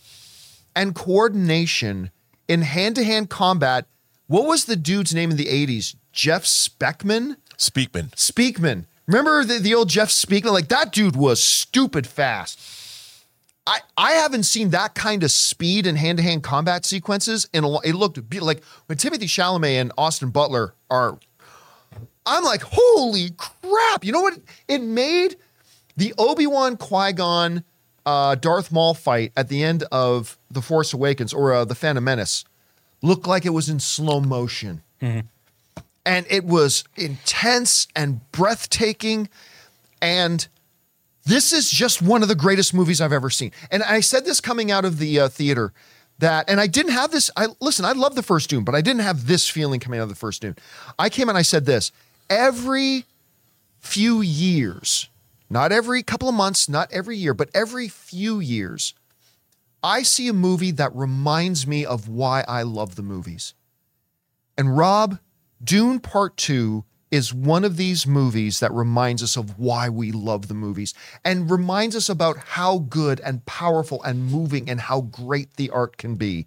and coordination in hand-to-hand combat. What was the dude's name in the 80s? Jeff Speckman? Speakman. Speakman. Remember the, the old Jeff Speakman? Like that dude was stupid fast. I, I haven't seen that kind of speed and hand to hand combat sequences in a lo- It looked be- like when Timothée Chalamet and Austin Butler are. I'm like, holy crap! You know what? It made the Obi Wan Qui Gon uh, Darth Maul fight at the end of The Force Awakens or uh, The Phantom Menace look like it was in slow motion and it was intense and breathtaking and this is just one of the greatest movies I've ever seen. And I said this coming out of the uh, theater that, and I didn't have this. I listen, I love the first Dune, but I didn't have this feeling coming out of the first Dune. I came and I said this every few years, not every couple of months, not every year, but every few years, I see a movie that reminds me of why I love the movies. And Rob, Dune Part 2 is one of these movies that reminds us of why we love the movies and reminds us about how good and powerful and moving and how great the art can be.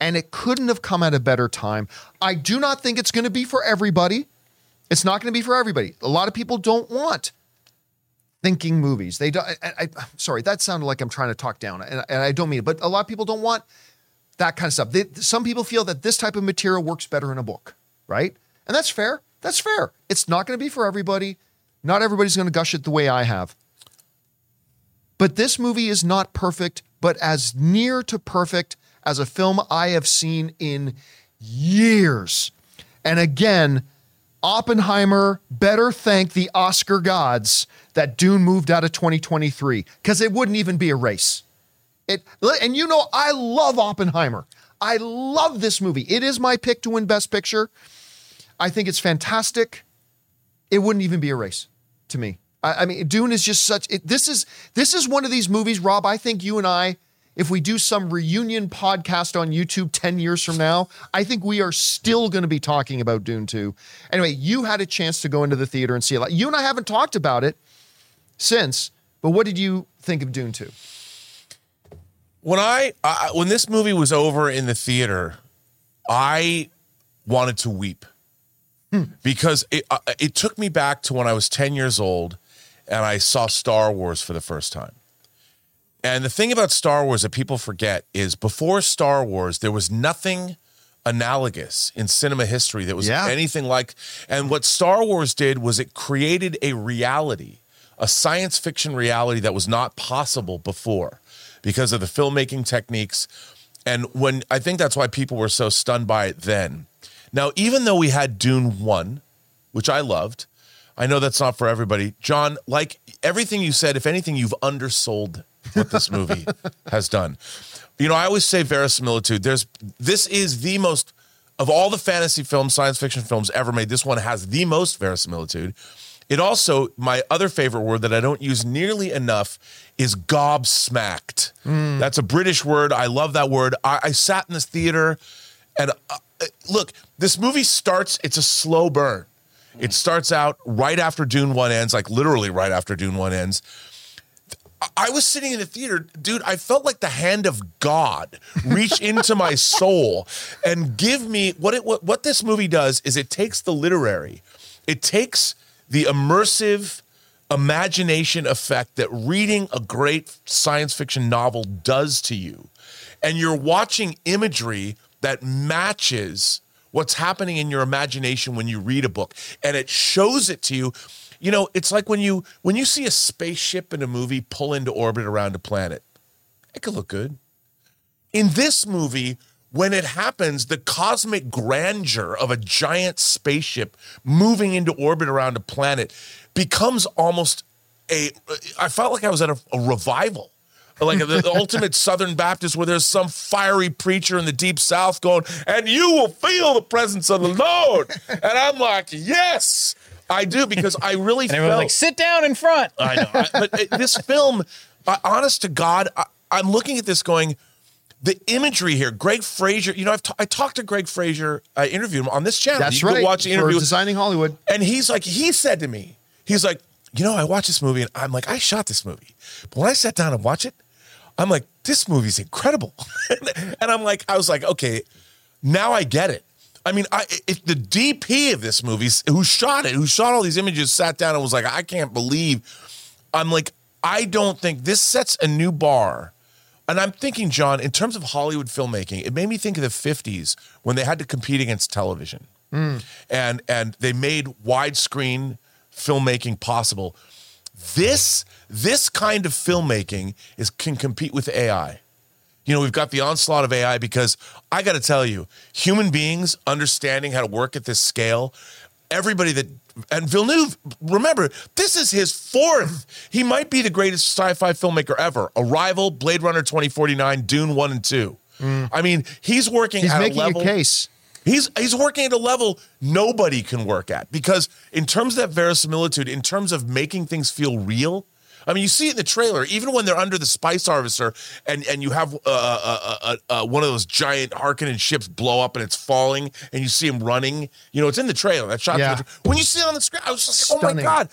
And it couldn't have come at a better time. I do not think it's going to be for everybody. It's not going to be for everybody. A lot of people don't want thinking movies. They don't. I, I, sorry, that sounded like I'm trying to talk down, and, and I don't mean it. But a lot of people don't want that kind of stuff. They, some people feel that this type of material works better in a book, right? And that's fair. That's fair. It's not going to be for everybody. Not everybody's going to gush it the way I have. But this movie is not perfect, but as near to perfect as a film I have seen in years. And again, Oppenheimer better thank the Oscar gods that Dune moved out of 2023 because it wouldn't even be a race. It and you know I love Oppenheimer. I love this movie. It is my pick to win Best Picture. I think it's fantastic. It wouldn't even be a race to me. I, I mean, Dune is just such. It, this is this is one of these movies, Rob. I think you and I, if we do some reunion podcast on YouTube ten years from now, I think we are still going to be talking about Dune two. Anyway, you had a chance to go into the theater and see it. You and I haven't talked about it since, but what did you think of Dune two? when I, I when this movie was over in the theater, I wanted to weep because it uh, it took me back to when I was ten years old, and I saw Star Wars for the first time. And the thing about Star Wars that people forget is before Star Wars, there was nothing analogous in cinema history that was Yeah. anything like. And what Star Wars did was it created a reality, a science fiction reality that was not possible before because of the filmmaking techniques. And when I think that's why people were so stunned by it then. Now, even though we had Dune 1, which I loved, I know that's not for everybody. John, like everything you said, if anything, you've undersold what this movie has done. You know, I always say verisimilitude. There's this is the most of all the fantasy films, science fiction films ever made. This one has the most verisimilitude. It also, my other favorite word that I don't use nearly enough is gobsmacked. That's a British word. I love that word. I, I sat in this theater and uh, Uh, look, this movie starts, it's a slow burn. It mm. starts out right after Dune 1 ends, like literally right after Dune 1 ends. I was sitting in the theater, dude. I felt like the hand of God reach into my soul and give me what it what, what this movie does is it takes the literary, it takes the immersive imagination effect that reading a great science fiction novel does to you, and you're watching imagery that matches what's happening in your imagination when you read a book, and it shows it to you. You know it's like when you when you see a spaceship in a movie pull into orbit around a planet it could look good. In this movie when it happens the cosmic grandeur of a giant spaceship moving into orbit around a planet becomes almost a i felt like i was at a, a revival like the, the ultimate Southern Baptist, where there's some fiery preacher in the deep South going, and you will feel the presence of the Lord. And I'm like, yes, I do, because I really And felt like, sit down in front. I know. I- but uh, this film, uh, honest to God, I, I'm looking at this going, the imagery here, Greig Fraser, you know, I've ta- I talked to Greig Fraser, I interviewed him on this channel. That's you can right. watch the For interview. designing Hollywood. And he's like, he said to me, he's like, you know, I watched this movie and I'm like, I shot this movie. But when I sat down and watched it, I'm like, this movie's incredible. and I'm like, I was like, okay, now I get it. I mean, I if the DP of this movie, who shot it, who shot all these images, sat down and was like, I can't believe. I'm like, I don't think this sets a new bar And I'm thinking, John, in terms of Hollywood filmmaking, it made me think of the 50s when they had to compete against television. Mm. And and they made widescreen filmmaking possible. This this kind of filmmaking is can compete with AI. You know, we've got the onslaught of AI because I got to tell you, human beings understanding how to work at this scale, everybody that, and Villeneuve, remember, this is his fourth. He might be the greatest sci fi filmmaker ever. Arrival, Blade Runner 2049, Dune 1 and 2. Mm. I mean, he's working He's at making a level. a case. He's he's working at a level nobody can work at because in terms of that verisimilitude, in terms of making things feel real. I mean, you see it in the trailer, even when they're under the spice harvester, and and you have uh, uh, uh, uh, one of those giant Harkonnen ships blow up and it's falling, and you see him running. You know, it's in the trailer. That shot. Yeah. When you see it on the screen, I was just like, oh my god!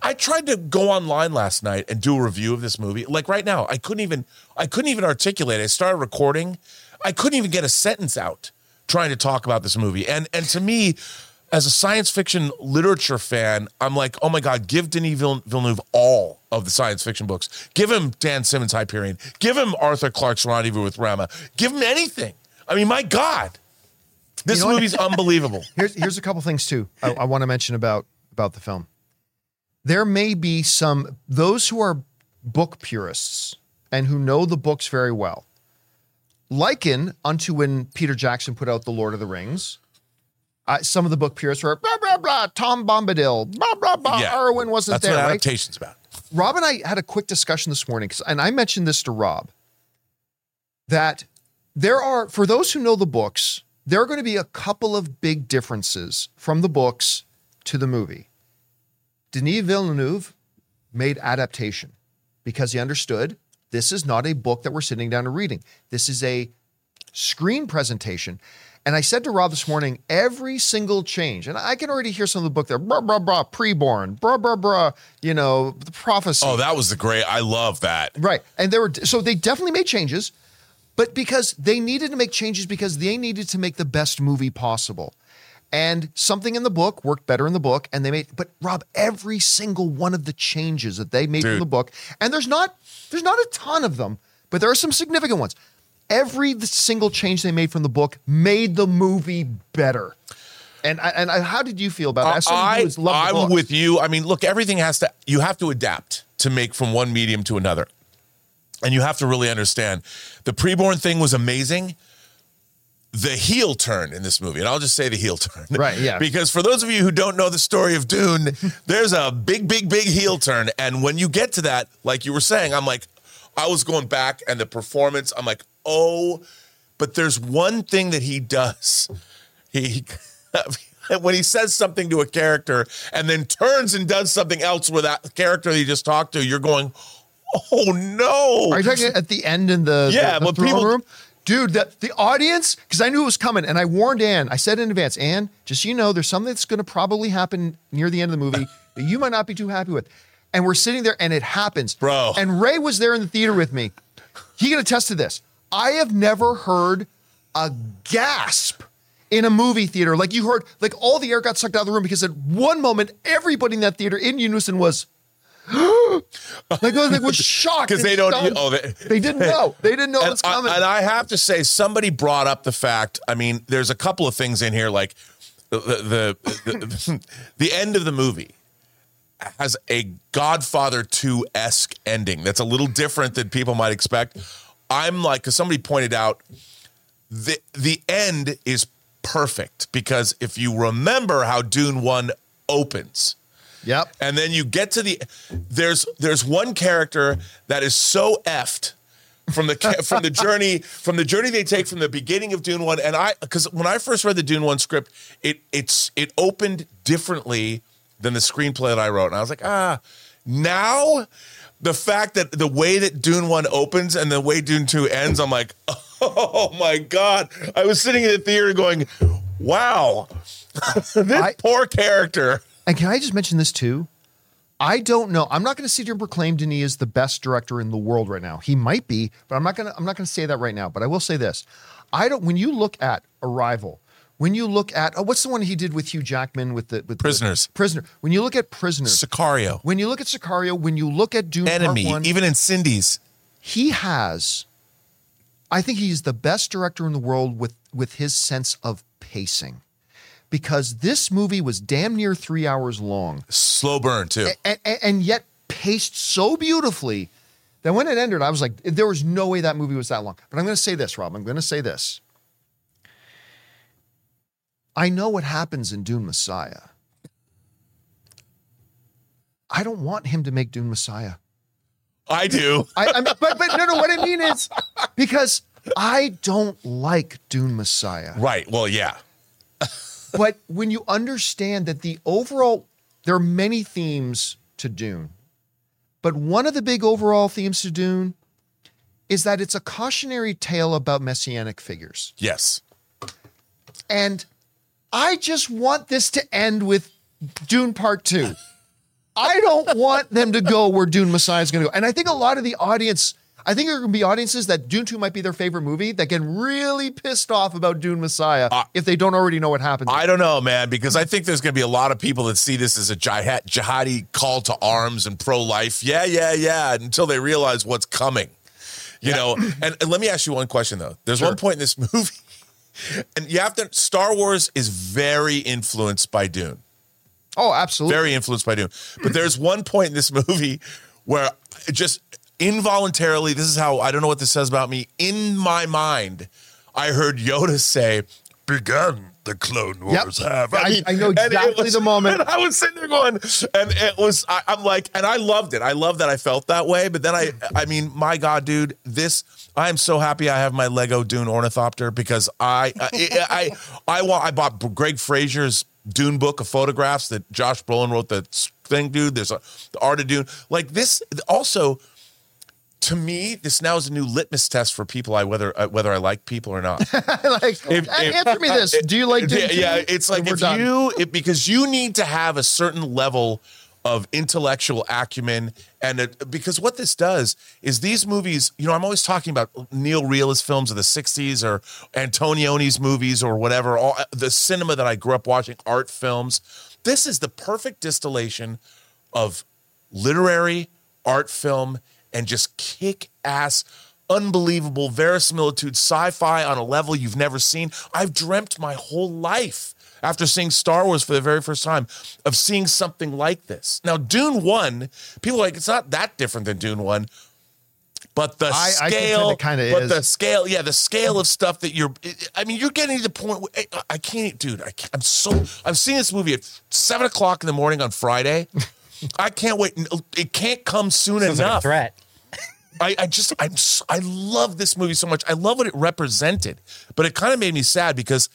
I tried to go online last night and do a review of this movie. Like right now, I couldn't even I couldn't even articulate. it. I started recording, I couldn't even get a sentence out trying to talk about this movie. And and to me, as a science fiction literature fan, I'm like, oh my god, give Denis Villeneuve all of the science fiction books. Give him Dan Simmons Hyperion. Give him Arthur Clarke's Rendezvous with Rama. Give him anything. I mean, my god, this You know movie's unbelievable. Here's here's a couple things too. I, I want to mention about about the film. There may be some those who are book purists and who know the books very well, liken unto when Peter Jackson put out the Lord of the Rings. Uh, some of the book purists were blah blah blah. Tom Bombadil, blah blah blah. Yeah. Arwen wasn't That's there. what right? adaptation's about. Rob and I had a quick discussion this morning, and I mentioned this to Rob that there are, for those who know the books, there are going to be a couple of big differences from the books to the movie. Denis Villeneuve made adaptation because he understood this is not a book that we're sitting down and reading. This is a screen presentation. And I said to Rob this morning, every single change, and I can already hear some of the book there, blah, blah, blah, preborn, blah, blah, blah, you know, the prophecy. Oh, that was the great. I love that. Right. And there were so they definitely made changes, but because they needed to make changes because they needed to make the best movie possible. And something in the book worked better in the book, and they made. But Rob, every single one of the changes that they made from the book, and there's not there's not a ton of them, but there are some significant ones. Every single change they made from the book made the movie better. And I, and I, how did you feel about that? I, has loved the I'm book. with you. I mean, look, everything has to, you have to adapt to make from one medium to another. And you have to really understand the preborn thing was amazing. The heel turn in this movie, and I'll just say the heel turn. Right, yeah. Because for those of you who don't know the story of Dune, there's a big, big, big heel turn. And when you get to that, like you were saying, I'm like, I was going back and the performance, I'm like, oh, but there's one thing that he does. He, when he says something to a character and then turns and does something else with that character that he just talked to, you're going, oh no. Are you talking at the end in the, Yeah, the, the but people- room? Dude, the, the audience, because I knew it was coming, and I warned Ann. I said in advance, Ann, just so you know, there's something that's going to probably happen near the end of the movie that you might not be too happy with. And we're sitting there, and it happens, Bro. And Ray was there in the theater with me. He can attest to this. I have never heard a gasp in a movie theater like you heard. Like all the air got sucked out of the room because at one moment, everybody in that theater in unison was. like, like was shocked because they don't. stunned. Oh, they, They didn't know. They didn't know and, was I, coming. and I have to say, somebody brought up the fact. I mean, there's a couple of things in here, like the the the, the, the end of the movie has a Godfather 2 esque ending that's a little different than people might expect. I'm like, because somebody pointed out, the the end is perfect because if you remember how Dune 1 opens, yep. and then you get to the there's there's one character that is so effed from the from the journey from the journey they take from the beginning of Dune 1 and I cuz when I first read the Dune 1 script it it's it opened differently than the screenplay that I wrote. And I was like ah now the fact that the way that Dune 1 opens and the way Dune 2 ends I'm like oh my god. I was sitting in the theater going wow. This I- poor character And can I just mention this too? I don't know. I'm not going to sit here and proclaim Denis is the best director in the world right now. He might be, but I'm not going to. I'm not going to say that right now. But I will say this: I don't. When you look at Arrival, when you look at oh, what's the one he did with Hugh Jackman with the with the- Prisoners. Prisoner. When you look at Prisoners, Sicario when you look at Sicario, when you look at Dune Part enemy, One, even Incendies. he has I think he's the best director in the world with with his sense of pacing. Because this movie was damn near three hours long Slow burn too. and, and, and yet paced so beautifully that when it ended, I was like, there was no way that movie was that long. But I'm going to say this, Rob. I'm going to say this. I know what happens in Dune Messiah. I don't want him to make Dune Messiah. I do. I, I mean, but but no, no. What I mean is because I don't like Dune Messiah. Right. Well, yeah. But when you understand that the overall, there are many themes to Dune, but one of the big overall themes to Dune is that it's a cautionary tale about messianic figures. Yes. And I just want this to end with Dune Part Two. I don't want them to go where Dune Messiah is going to go. And I think a lot of the audience, I think there are going to be audiences that Dune 2 might be their favorite movie that get really pissed off about Dune Messiah uh, if they don't already know what happens. I don't know, man, because I think there's going to be a lot of people that see this as a jihad, jihadi call to arms and pro life. Yeah, yeah, yeah, until they realize what's coming. You know, and, and let me ask you one question though. There's one point in this movie, and you have to. Star Wars is very influenced by Dune. oh, absolutely. very influenced by Dune. But there's one point in this movie where it just involuntarily, this is how I don't know what this says about me. In my mind, I heard Yoda say, "Began the Clone Yep. Wars have." I- I know And it exactly the moment. And I was sitting there going, and it was. I, I'm like, and I loved it. I love that I felt that way. But then I, I mean, my God, dude, this. I am so happy I have my Lego Dune ornithopter because I, I, I, I want. I bought Greig Fraser's Dune book of photographs that Josh Brolin wrote the thing, dude. There's a the art of Dune. Like this. Also, to me, this now is a new litmus test for people. I whether uh, whether I like people or not. like, If- if- answer me this: Do you like? Yeah, yeah, it's like if done. you it, because you need to have a certain level of intellectual acumen and it, because what this does is these movies you know i'm always talking about neo-realist films of the 60s or antonioni's movies or whatever all the cinema that i grew up watching art films this is the perfect distillation of literary art film and just kick ass unbelievable verisimilitude sci-fi on a level you've never seen i've dreamt my whole life after seeing Star Wars for the very first time of seeing something like this. Now Dune 1, people are like it's not that different than Dune 1. But the I- I scale, it kinda but is. the scale, yeah, the scale of stuff that you're. I mean, you're getting to the point. Where, I- I can't, dude. I can't, I'm so. I'm seeing this movie at seven o'clock in the morning on Friday. I can't wait. It can't come soon Sounds like a enough. threat. I, I just I'm s- I love this movie so much. I love what it represented, but it kind of made me sad because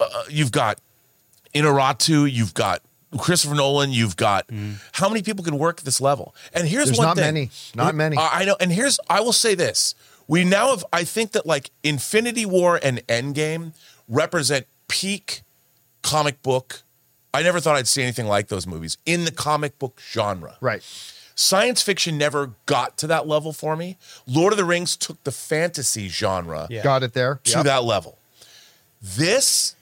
uh, you've got Iñárritu, you've got Christopher Nolan, you've got how many people can work at this level? And here's There's one not thing. many. Not many. I I know. And here's I will say this: we now have. I think that like Infinity War and Endgame represent peak comic book. I never thought I'd see anything like those movies in the comic book genre. right. Science fiction never got to that level for me. Lord of the Rings took the fantasy genre Yeah. Got it there. to Yep. that level. This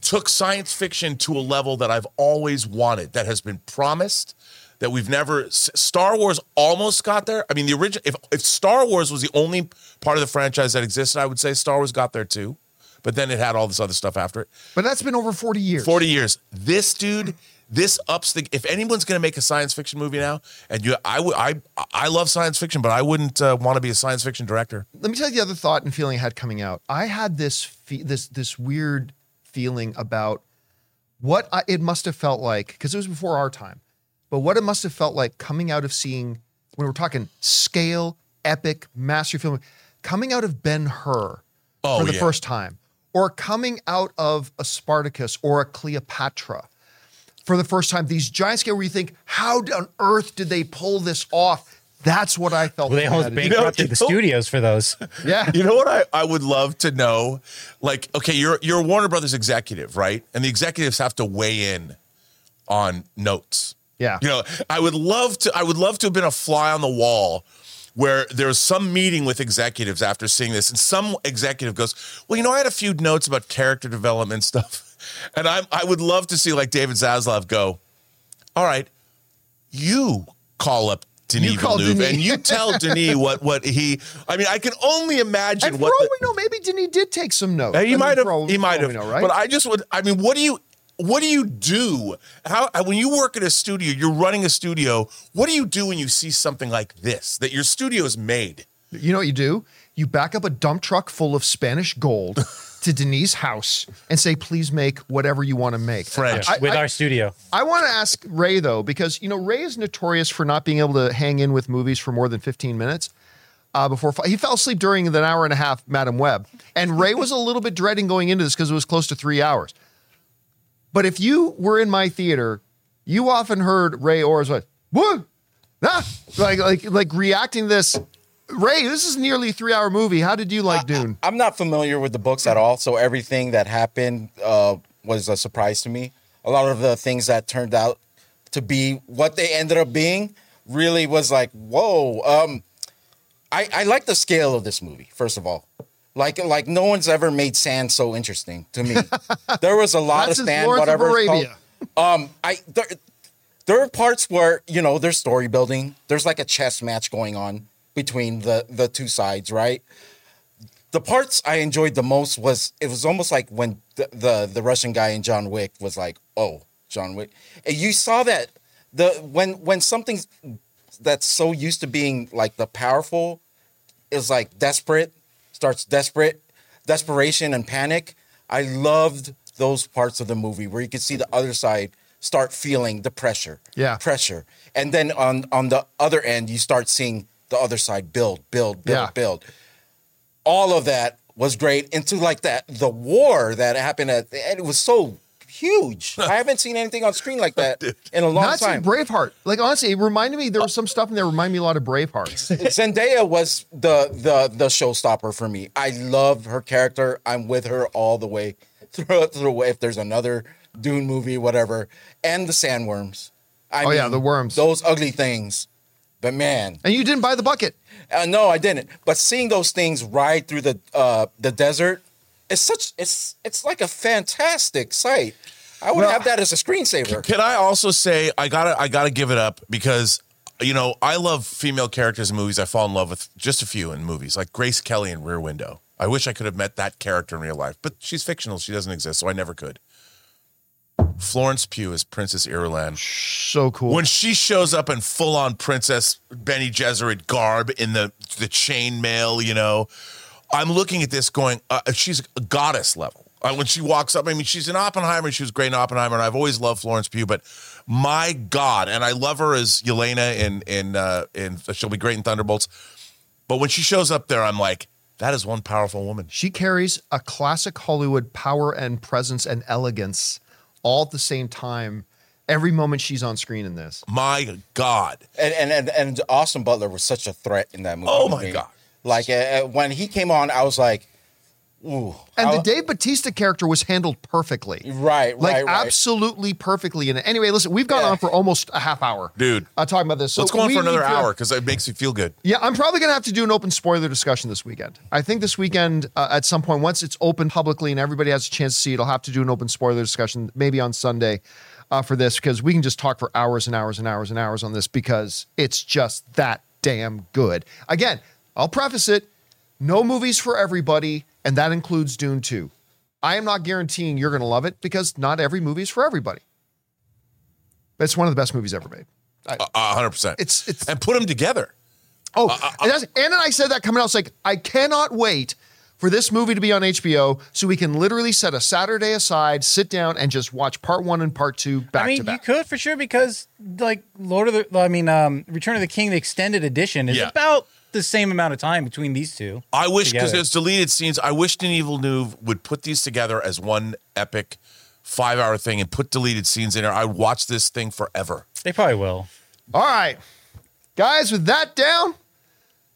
took science fiction to a level that I've always wanted, that has been promised, that we've never. Star Wars almost got there. I mean, the original. If if Star Wars was the only part of the franchise that existed, I would say Star Wars got there too. But then it had all this other stuff after it. But that's been over 40 years. 40 years. This dude, this ups the. If anyone's going to make a science fiction movie now, and you, I would, I, I love science fiction, but I wouldn't uh, want to be a science fiction director. Let me tell you the other thought and feeling I had coming out. I had this fe- this this weird feeling about what I, it must have felt like because it was before our time, but what it must have felt like coming out of seeing when we're talking scale, epic, master film, coming out of Ben Hur Oh, for the yeah. first time, or coming out of a Spartacus or a Cleopatra for the first time. These giant scale where you think, how on earth did they pull this off? That's what I felt. Well, they like almost had to do. bankrupted you the know- studios for those. Yeah. You know what I, I would love to know? Like, okay, you're you're a Warner Brothers executive, right? And the executives have to weigh in on notes. Yeah. You know, I would love to I would love to have been a fly on the wall where there's some meeting with executives after seeing this, and some executive goes, Well, you know, I had a few notes about character development stuff. And I I would love to see like David Zaslav go, All right, you call up Denis Villeneuve, Denis. and you tell Denis what what he. I mean, I can only imagine And for what all the- we know, maybe Denis did take some notes. I he mean, might have. all- He might have. know, right? But I just would. I mean, what do you? What do you do? How when you work at a studio, you're running a studio. What do you do when you see something like this that your studio is made? You know what you do? You back up a dump truck full of Spanish gold to Denis's house and say, please make whatever you want to make. French. I- with I- our studio. I want to ask Ray though, because you know Ray is notorious for not being able to hang in with movies for more than 15 minutes. Uh, before he fell asleep during an hour and a half, Madame Web, and Ray was a little bit dreading going into this because it was close to three hours. But if you were in my theater, you often heard Ray Orr's like, "What?" Ah! like like like reacting to this. Ray, this is nearly a three-hour movie. How did you like Dune? I'm not familiar with the books at all, so everything that happened uh, was a surprise to me. A lot of the things that turned out to be what they ended up being really was like, whoa. Um, I, I like the scale of this movie. First of all, like like no one's ever made sand so interesting to me. there was a lot of sand, of whatever. it's Arabia. called. Um, I there, there are parts where you know there's story building. There's like a chess match going on between the the two sides, right? The parts I enjoyed the most was it was almost like when the the, the Russian guy in John Wick was like, "Oh, John Wick," and you saw that the when when something's that's so used to being like the powerful is like desperate, starts desperate, desperation and panic. I loved those parts of the movie where you could see the other side start feeling the pressure. Yeah. Pressure. And then on on the other end, you start seeing the other side build, build, build, Yeah. build. All of that was great into like that the war that happened at and it was so huge. I haven't seen anything on screen like that in a long Not time. Braveheart. Like honestly, it reminded me. There was some stuff in there remind me a lot of Braveheart. Zendaya was the the the showstopper for me. I love her character. I'm with her all the way through through. If there's another Dune movie, whatever, and the sandworms. I Oh, yeah, the worms. Those ugly things. But man, and you didn't buy the bucket. uh, no, I didn't. But seeing those things ride through the uh, the desert, it's such it's it's like a fantastic site. I would Well- have that as a screensaver. Can I also say I gotta I gotta give it up because you know I love female characters in movies. I fall in love with just a few in movies, like Grace Kelly in Rear Window. I wish I could have met that character in real life, but she's fictional. She doesn't exist, so I never could. Florence Pugh as Princess Irulan. So cool. When she shows up in full on Princess Bene Gesserit garb in the the chain mail, you know, I'm looking at this going, uh, she's a goddess level. Uh, when she walks up, I mean, she's in Oppenheimer. She was great in Oppenheimer, and I've always loved Florence Pugh. But my God, and I love her as Yelena in in uh, in she'll be great in Thunderbolts. But when she shows up there, I'm like, that is one powerful woman. she carries a classic Hollywood power and presence and elegance all at the same time. Every moment she's on screen in this. My God, And and and, and Austin Butler was such a threat in that movie. Oh to my me. God. Like uh, uh, when he came on, I was like, "Ooh!" And I- the Dave Batista character was handled perfectly. Right, Like right, right. absolutely perfectly. And anyway, listen, we've gone Yeah. on for almost a half hour. Dude. Uh, talking about this. So let's go on for another hour because it makes me feel good. Yeah, I'm probably going to have to do an open spoiler discussion this weekend. I think this weekend, uh, at some point, once it's open publicly and everybody has a chance to see it, I'll have to do an open spoiler discussion, maybe on Sunday uh, for this, because we can just talk for hours and hours and hours and hours on this because it's just that damn good. Again, I'll preface it no movies for everybody, and that includes Dune 2. I am not guaranteeing you're going to love it because not every movie is for everybody. But it's one of the best movies ever made. I, A hundred percent. It's- it's- and put them together. Oh, uh, uh, uh, and, that's, Anna and I said that coming out. It's like, I cannot wait for this movie to be on HBO so we can literally set a Saturday aside, sit down, and just watch part one and part two back I mean, to back. you could for sure because like Lord of the, I mean, um, Return of the King, the extended edition is Yeah. about the same amount of time between these two. I wish because there's deleted scenes. I wish Denis Villeneuve would put these together as one epic five-hour thing and put deleted scenes in there. I'd watch this thing forever. They probably will. All right. Guys, with that down,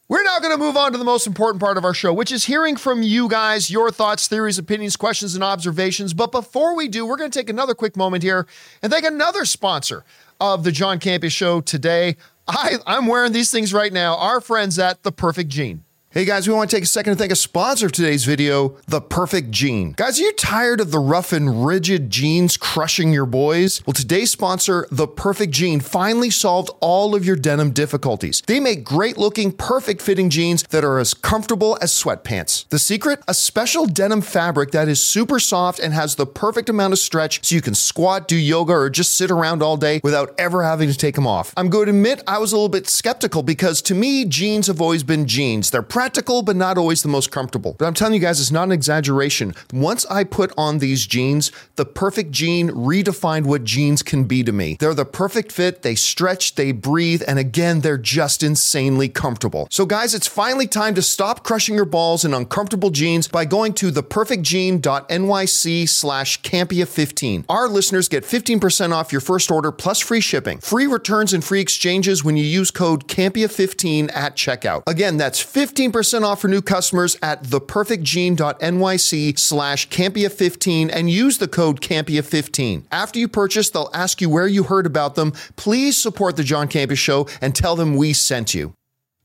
we're now going to move on to the most important part of our show, which is hearing from you guys, your thoughts, theories, opinions, questions, and observations. But before we do, we're going to take another quick moment here and thank another sponsor of the John Campea Show today. I, I'm wearing these things right now. Our friends at The Perfect Jean. Hey guys, we want to take a second to thank a sponsor of today's video, The Perfect Jean. Guys, are you tired of the rough and rigid jeans crushing your boys? Well, today's sponsor, The Perfect Jean, finally solved all of your denim difficulties. They make great looking, perfect fitting jeans that are as comfortable as sweatpants. The secret? A special denim fabric that is super soft and has the perfect amount of stretch so you can squat, do yoga, or just sit around all day without ever having to take them off. I'm going to admit I was a little bit skeptical because to me, jeans have always been jeans. They're practical, but not always the most comfortable. But I'm telling you guys, it's not an exaggeration. Once I put on these jeans, the perfect jean redefined what jeans can be to me. They're the perfect fit, they stretch, they breathe, and again, they're just insanely comfortable. So, guys, it's finally time to stop crushing your balls in uncomfortable jeans by going to theperfectjean.nyc slash Campea15. Our listeners get 15% off your first order plus free shipping, free returns, and free exchanges when you use code Campea15 at checkout. Again, that's 15% off for new customers at theperfectjean.nyc slash Campea15 and use the code Campea15. After you purchase, they'll ask you where you heard about them. Please support the John Campea Show and tell them we sent you.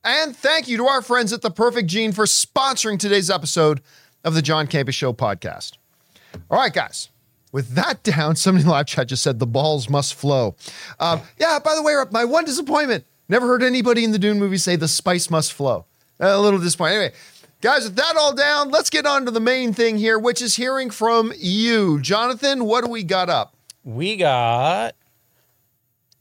And thank you to our friends at The Perfect Jean for sponsoring today's episode of the John Campea Show podcast. All right, guys. With that down, somebody in the live chat just said the balls must flow. Um, yeah, by the way, my one disappointment never heard anybody in the Dune movie say the spice must flow. A little disappointing. Anyway, guys, with that all down, let's get on to the main thing here, which is hearing from you. Jonathan, what do we got up? We got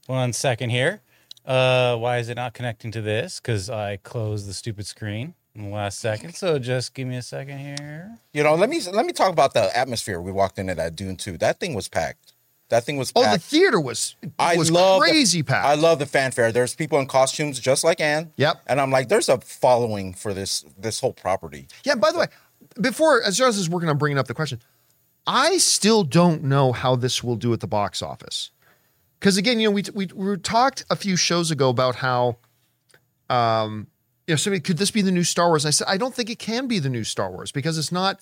one second here. Uh, why is it not connecting to this? Because I closed the stupid screen in the last second. So just give me a second here. You know, let me let me talk about the atmosphere we walked into that Dune 2. That thing was packed. That thing was Oh, the theater was I was love the- crazy packed. I love the fanfare. There's people in costumes just like Anne. Yep. And I'm like, there's a following for this this whole property. Yeah, by the way, before as Jonas is working on bringing up the question, I still don't know how this will do at the box office. Because again, you know, we, we we talked a few shows ago about how, um, you know, somebody could this be the new Star Wars? And I said I don't think it can be the new Star Wars because it's not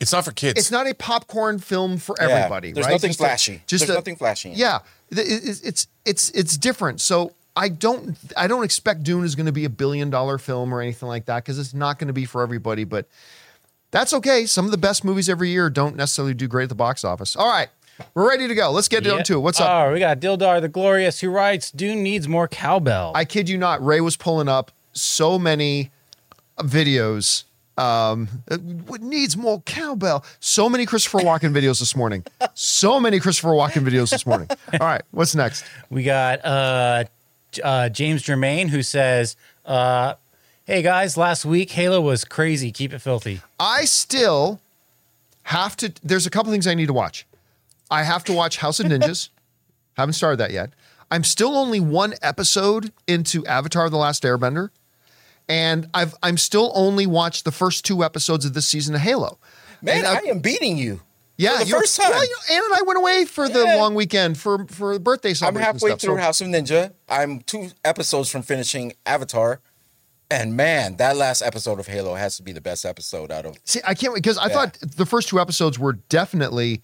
It's not for kids. it's not a popcorn film for Yeah, everybody. there's right? nothing Just a- flashy. just There's a- nothing flashy in. Yeah, it- it- it's it's it's different. So I don't I don't expect Dune is going to be a billion dollar film or anything like that because it's not going to be for everybody. But that's okay. Some of the best movies every year don't necessarily do great at the box office. All right, we're ready to go. Let's get Yeah. into it. What's up? Oh, we got Dildar the Glorious who writes Dune needs more cowbell. I kid you not. Ray was pulling up so many videos. Um, needs more cowbell. So many Christopher Walken videos this morning. So many Christopher Walken videos this morning. All right, what's next? We got uh, uh, James Germain who says, uh, "Hey guys, last week Halo was crazy. Keep it filthy." I still have to. There's a couple things I need to watch. I have to watch House of Ninjas. Haven't started that yet. I'm still only one episode into Avatar: The Last Airbender, and I've I'm still only watched the first two episodes of this season of Halo. Man, And, uh, I am beating you. Yeah, for the first time. Well, you know, Ann and I went away for the long weekend for for the birthday. I'm halfway stuff, through so- House of Ninja. I'm two episodes from finishing Avatar. And man, that last episode of Halo has to be the best episode out of See, I can't wait because I thought the first two episodes were definitely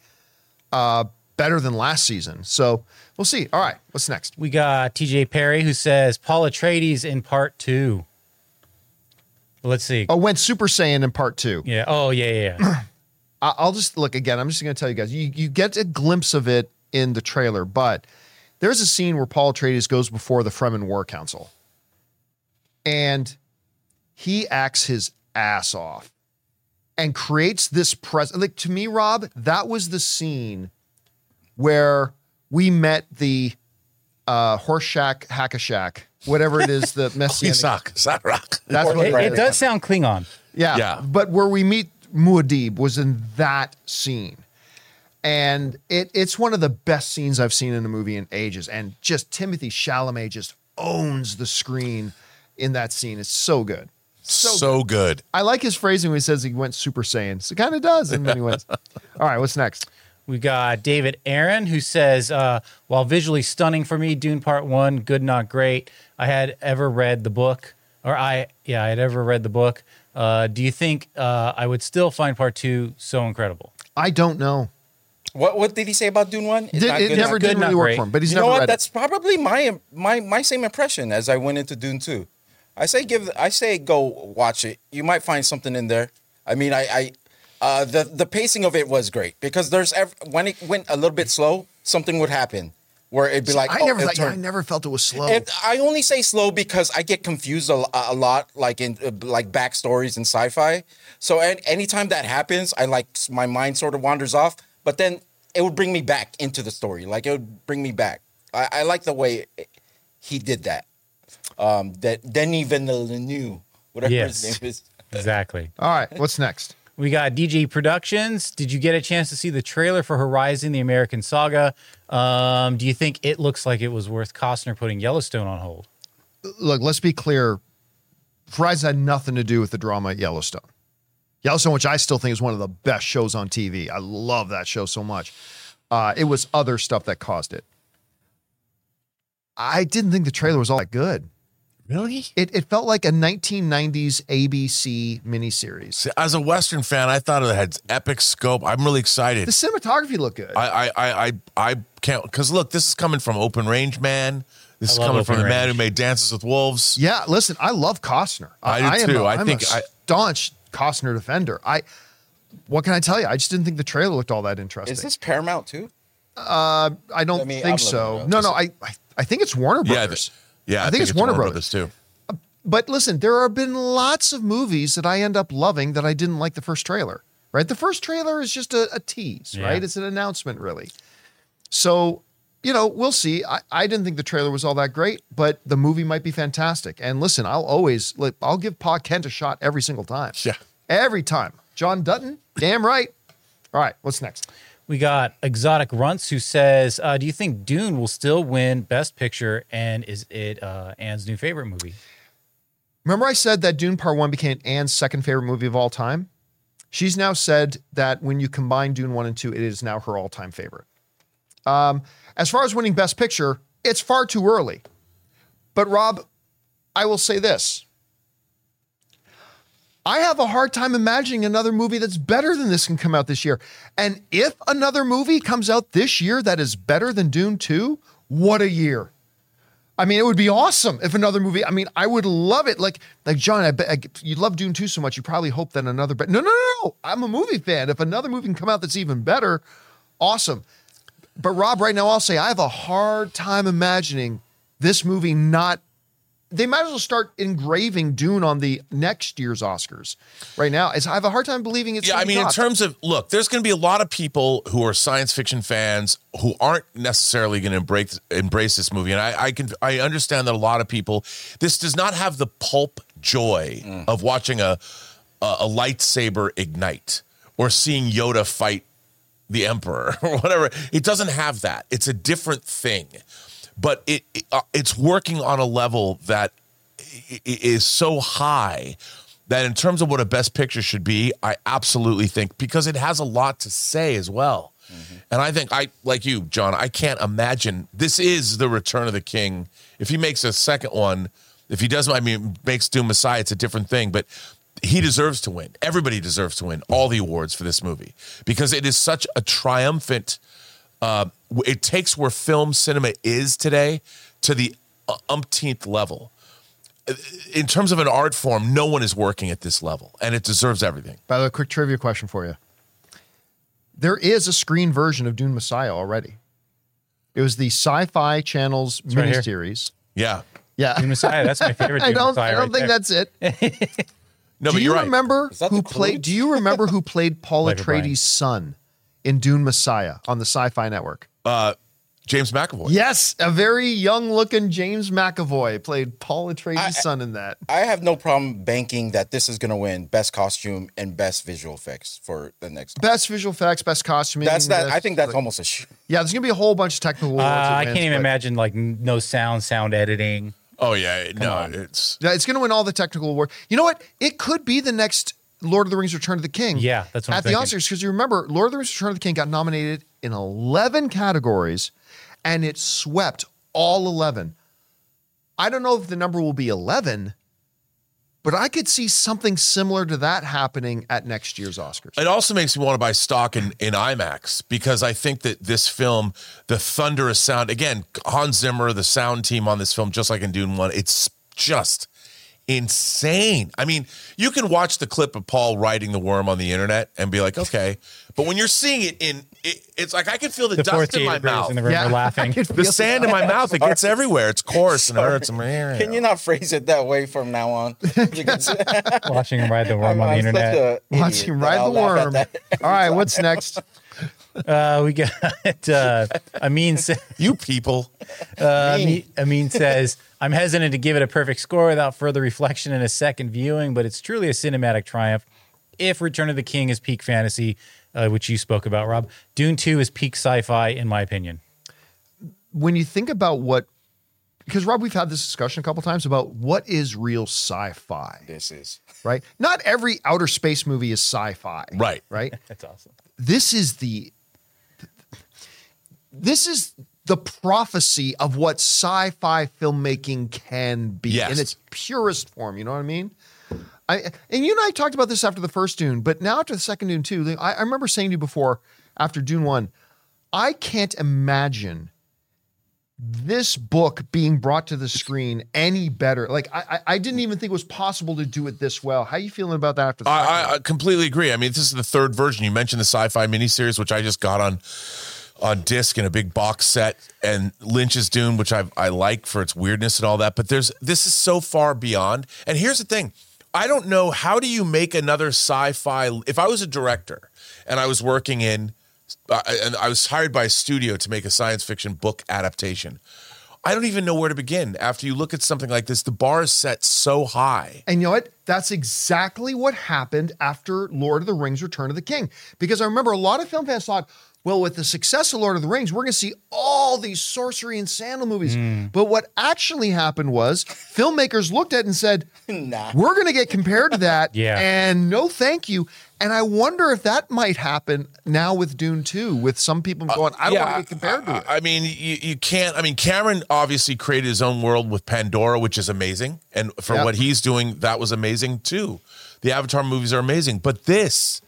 uh, better than last season. So we'll see. All right, what's next? We got TJ Perry who says Paul Atreides in part two. Let's see. Oh, went Super Saiyan in part two. Yeah. Oh, yeah, yeah. yeah. I'll just look again. I'm just going to tell you guys. You you get a glimpse of it in the trailer, but there's a scene where Paul Atreides goes before the Fremen War Council, and he acts his ass off and creates this pres. Like to me, Rob, that was the scene where we met the uh, horse shack, hack a shack, whatever it is, the messianic. Isak, Zarak. That's what it, it it is. does sound Klingon. Yeah. Yeah. But where we meet Muad'Dib was in that scene. And it, it's one of the best scenes I've seen in a movie in ages. And just Timothée Chalamet just owns the screen in that scene. It's so good. So, good. I like his phrasing when he says he went Super Saiyan. So it kind of does in many ways. All right, what's next? We got David Aaron who says, uh, while visually stunning for me, Dune Part One, good not great. I had ever read the book, or I yeah, I had ever read the book. Uh, do you think uh, I would still find Part Two so incredible? I don't know. what what did he say about Dune 1? It's Did, not it never not did good, not really work great. for him, but he's you never know what? read That's probably my my my same impression as I went into Dune 2. I say give. I say go watch it. You might find something in there. I mean, I, I uh, the the pacing of it was great because there's ev- when it went a little bit slow, something would happen where it'd be like, I oh, never it thought, I never felt it was slow. It, I only say slow because I get confused a, a lot, like in uh, like backstories in sci-fi. So an anytime that happens, I like my mind sort of wanders off, but then it would bring me back into the story. Like it would bring me back. I, I like the way he did that. Um, that Denis Villeneuve, whatever Yes. his name is. Exactly. All right, what's next? We got DJ Productions. Did you get a chance to see the trailer for Horizon: The American Saga? Um, do you think it looks like it was worth Costner putting Yellowstone on hold? Look, let's be clear. Horizon had nothing to do with the drama at Yellowstone. Yellowstone, which I still think is one of the best shows on TV. I love that show so much. Uh, it was other stuff that caused it. I didn't think the trailer was all that good. Really? It, it felt like a 1990s ABC miniseries. As a Western fan, I thought it had epic scope. I'm really excited. The cinematography looked good. I I I I, I can't because look, this is coming from Open Range Man. This I is love coming from Open the man who made Dances with Wolves. Yeah, listen, I love Costner. I do am too. A, I I'm think a I- staunch Costner defender. I, what can I tell you? I just didn't think the trailer looked all that interesting. Is this Paramount too? Uh, I don't I'm think so. No, no, I, I, I think it's Warner Yeah, Brothers. Yeah. I think it's Warner Brothers. too. Uh, but listen, there have been lots of movies that I end up loving that I didn't like the first trailer. Right, the first trailer is just a, a tease. Yeah. Right, it's an announcement, really. So, you know, we'll see. I, I didn't think the trailer was all that great, but the movie might be fantastic. And listen, I'll always like, I'll give Pa Kent a shot every single time. Yeah. every time. John Dutton, damn right. All right, what's next? We got Exotic Runts who says, uh, "Do you think Dune will still win Best Picture? And is it uh, Anne's new favorite movie?" Remember, I said that Dune Part One became Anne's second favorite movie of all time. She's now said that when you combine Dune One and Two, it is now her all-time favorite. Um, as far as winning Best Picture, it's far too early. But Rob, I will say this: I have a hard time imagining another movie that's better than this can come out this year. And if another movie comes out this year that is better than Dune Two, what a year! I mean, it would be awesome if another movie. I mean, I would love it. Like, like John, I bet you love Dune 2 so much, you probably hope that another. But no, no, no, no. I'm a movie fan. If another movie can come out that's even better, awesome. But Rob, right now, I'll say I have a hard time imagining this movie not. They might as well start engraving Dune on the next year's Oscars. Right now, it's, I have a hard time believing it's. Yeah, I be mean, in terms of look, there's going to be a lot of people who are science fiction fans who aren't necessarily going to embrace embrace this movie, and I, I can I understand that a lot of people. This does not have the pulp joy mm. of watching a, a a lightsaber ignite or seeing Yoda fight the emperor or whatever. It doesn't have that. It's a different thing, but it, it uh, it's working on a level that i- i- is so high that in terms of what a best picture should be, I absolutely think because it has a lot to say as well. And I think I like you, John. I can't imagine this is the Return of the King. If he makes a second one, if he doesn't, I mean, makes Dune Messiah, it's a different thing. But he deserves to win. Everybody deserves to win all the awards for this movie because it is such a triumphant. Uh, it takes where film cinema is today to the uh, umpteenth level. In terms of an art form, no one is working at this level, and it deserves everything. By the way, quick trivia question for you. There is a screen version of Dune Messiah already. It was the Sci-Fi Channel's right here. miniseries. Yeah. Yeah, Dune Messiah. That's my favorite. I don't. Messiah I don't right think there. that's it. No, do but you you're right. remember who played? Do you remember who played Paul Atreides' son in Dune Messiah on the Sci-Fi Network? Uh, James McAvoy. Yes, a very young-looking James McAvoy played Paul Atreides' I- son in that. I have no problem banking that this is going to win best costume and best visual effects for the next. Best visual effects, best costume. That's that. I think that's almost a shoot. Yeah, there's gonna be a whole bunch of technical. Uh, awards I can't even but- imagine like no sound, sound editing. Oh yeah, no, on. it's Yeah, it's going to win all the technical awards. You know what? It could be the next Lord of the Rings: Return of the King. Yeah, that's what I'm at the thinking. Oscars because you remember Lord of the Rings: Return of the King got nominated in eleven categories, and it swept all eleven. I don't know if the number will be eleven, but I could see something similar to that happening at next year's Oscars. It also makes me want to buy stock in, in IMAX because I think that this film, the thunderous sound, again, Hans Zimmer, the sound team on this film, just like in Dune 1, it's just insane. I mean, you can watch the clip of Paul riding the worm on the internet and be like, okay, but when you're seeing it in, it, it's like I can feel the, The dust in my mouth, in the room Yeah. are laughing. the sand in my mouth. It gets everywhere. It's coarse and hurts. My hair. Can you not phrase it that way from now on? Watching him ride the worm I'm- on the I'm internet. Watching him ride the I'll laugh at worm. All right, what's next? Uh, we got uh, Amin. Sa- You people. uh, Amin, Amin says, "I'm hesitant to give it a perfect score without further reflection and a second viewing, but it's truly a cinematic triumph. If Return of the King is peak fantasy, uh, which you spoke about, Rob, Dune Two is peak sci-fi, in my opinion. when you think about what because Rob, we've had this discussion a couple times about what is real sci-fi, This is right? Not every outer space movie is sci-fi, Right. Right. That's awesome. This is the this is the prophecy of what sci-fi filmmaking can be Yes. in its purest form. You know what I mean? I and you and I talked about this after the first Dune, but now after the second Dune too. I, I remember saying to you before after Dune one, I can't imagine this book being brought to the screen any better. Like I, I, didn't even think it was possible to do it this well. How are you feeling about that after the I, I, I completely agree. I mean, this is the third version. You mentioned the sci-fi miniseries, which I just got on on disc in a big box set, and Lynch's Dune, which I I like for its weirdness and all that. But there's this is so far beyond. And here's the thing. I don't know how do you make another sci-fi. If I was a director and I was working in, uh, and I was hired by a studio to make a science fiction book adaptation, I don't even know where to begin. After you look at something like this, the bar is set so high. And you know what? That's exactly what happened after Lord of the Rings Return of the King. Because I remember a lot of film fans thought, well, with the success of Lord of the Rings, we're going to see all these sorcery and sandal movies. Hmm. But what actually happened was filmmakers looked at it and said, Nah. we're going to get compared to that. Yeah. And no thank you. And I wonder if that might happen now with Dune 2, with some people uh, going, I don't want to get compared to it. I mean, you, you can't. I mean, Cameron obviously created his own world with Pandora, which is amazing, and for Yeah. what he's doing, that was amazing too. The Avatar movies are amazing, but this,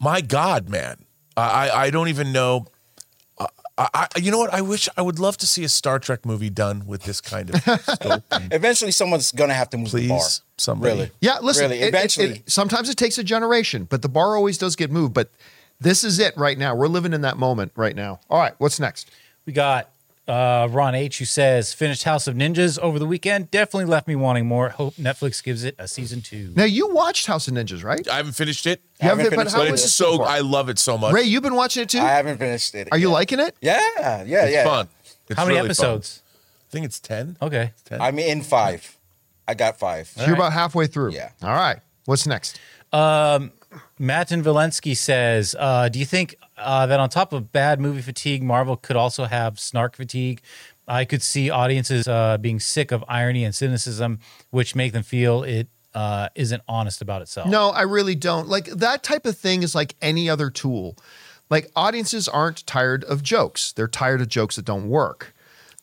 my God, man, I I, I don't even know. I, I, you know what? I wish I would love to see a Star Trek movie done with this kind of scope. eventually someone's gonna have to move the bar. Please, somebody. Really? Yeah, listen. Really, it- it- eventually. it- sometimes it takes a generation, but the bar always does get moved. But this is it right now. We're living in that moment right now. All right, what's next? We got uh, Ron H who says finished House of Ninjas over the weekend. Definitely left me wanting more. Hope Netflix gives it a season two. Now you watched House of Ninjas, right? I haven't finished it, You haven't haven't, finished how it, but was it's it so so. I love it so much. Ray, you've been watching it too. I haven't finished it. Are you yet. liking it? Yeah, yeah, it's yeah. fun. It's How many really fun. episodes? I think it's ten. Okay. 10 I'm in five. I got five. So you're about halfway through. Yeah. All right. What's next? Matin Valensky says, uh, "Do you think uh, that on top of bad movie fatigue, Marvel could also have snark fatigue? I could see audiences uh, being sick of irony and cynicism, which make them feel it uh, isn't honest about itself. No, I really don't. Like that type of thing is like any other tool. Like audiences aren't tired of jokes. They're tired of jokes that don't work.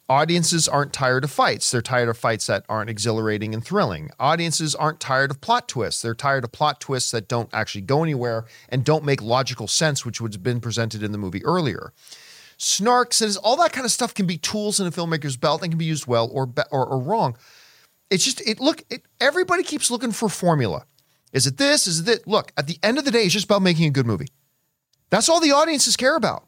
Audiences aren't tired of fights. They're tired of fights that aren't exhilarating and thrilling. Audiences aren't tired of plot twists. They're tired of plot twists that don't actually go anywhere and don't make logical sense, which would have been presented in the movie earlier. Snarks and all that kind of stuff can be tools in a filmmaker's belt and can be used well or be- or, or wrong. It's just it look it, everybody keeps looking for formula. Is it this? Is it that? Look, at the end of the day, it's just about making a good movie. That's all the audiences care about.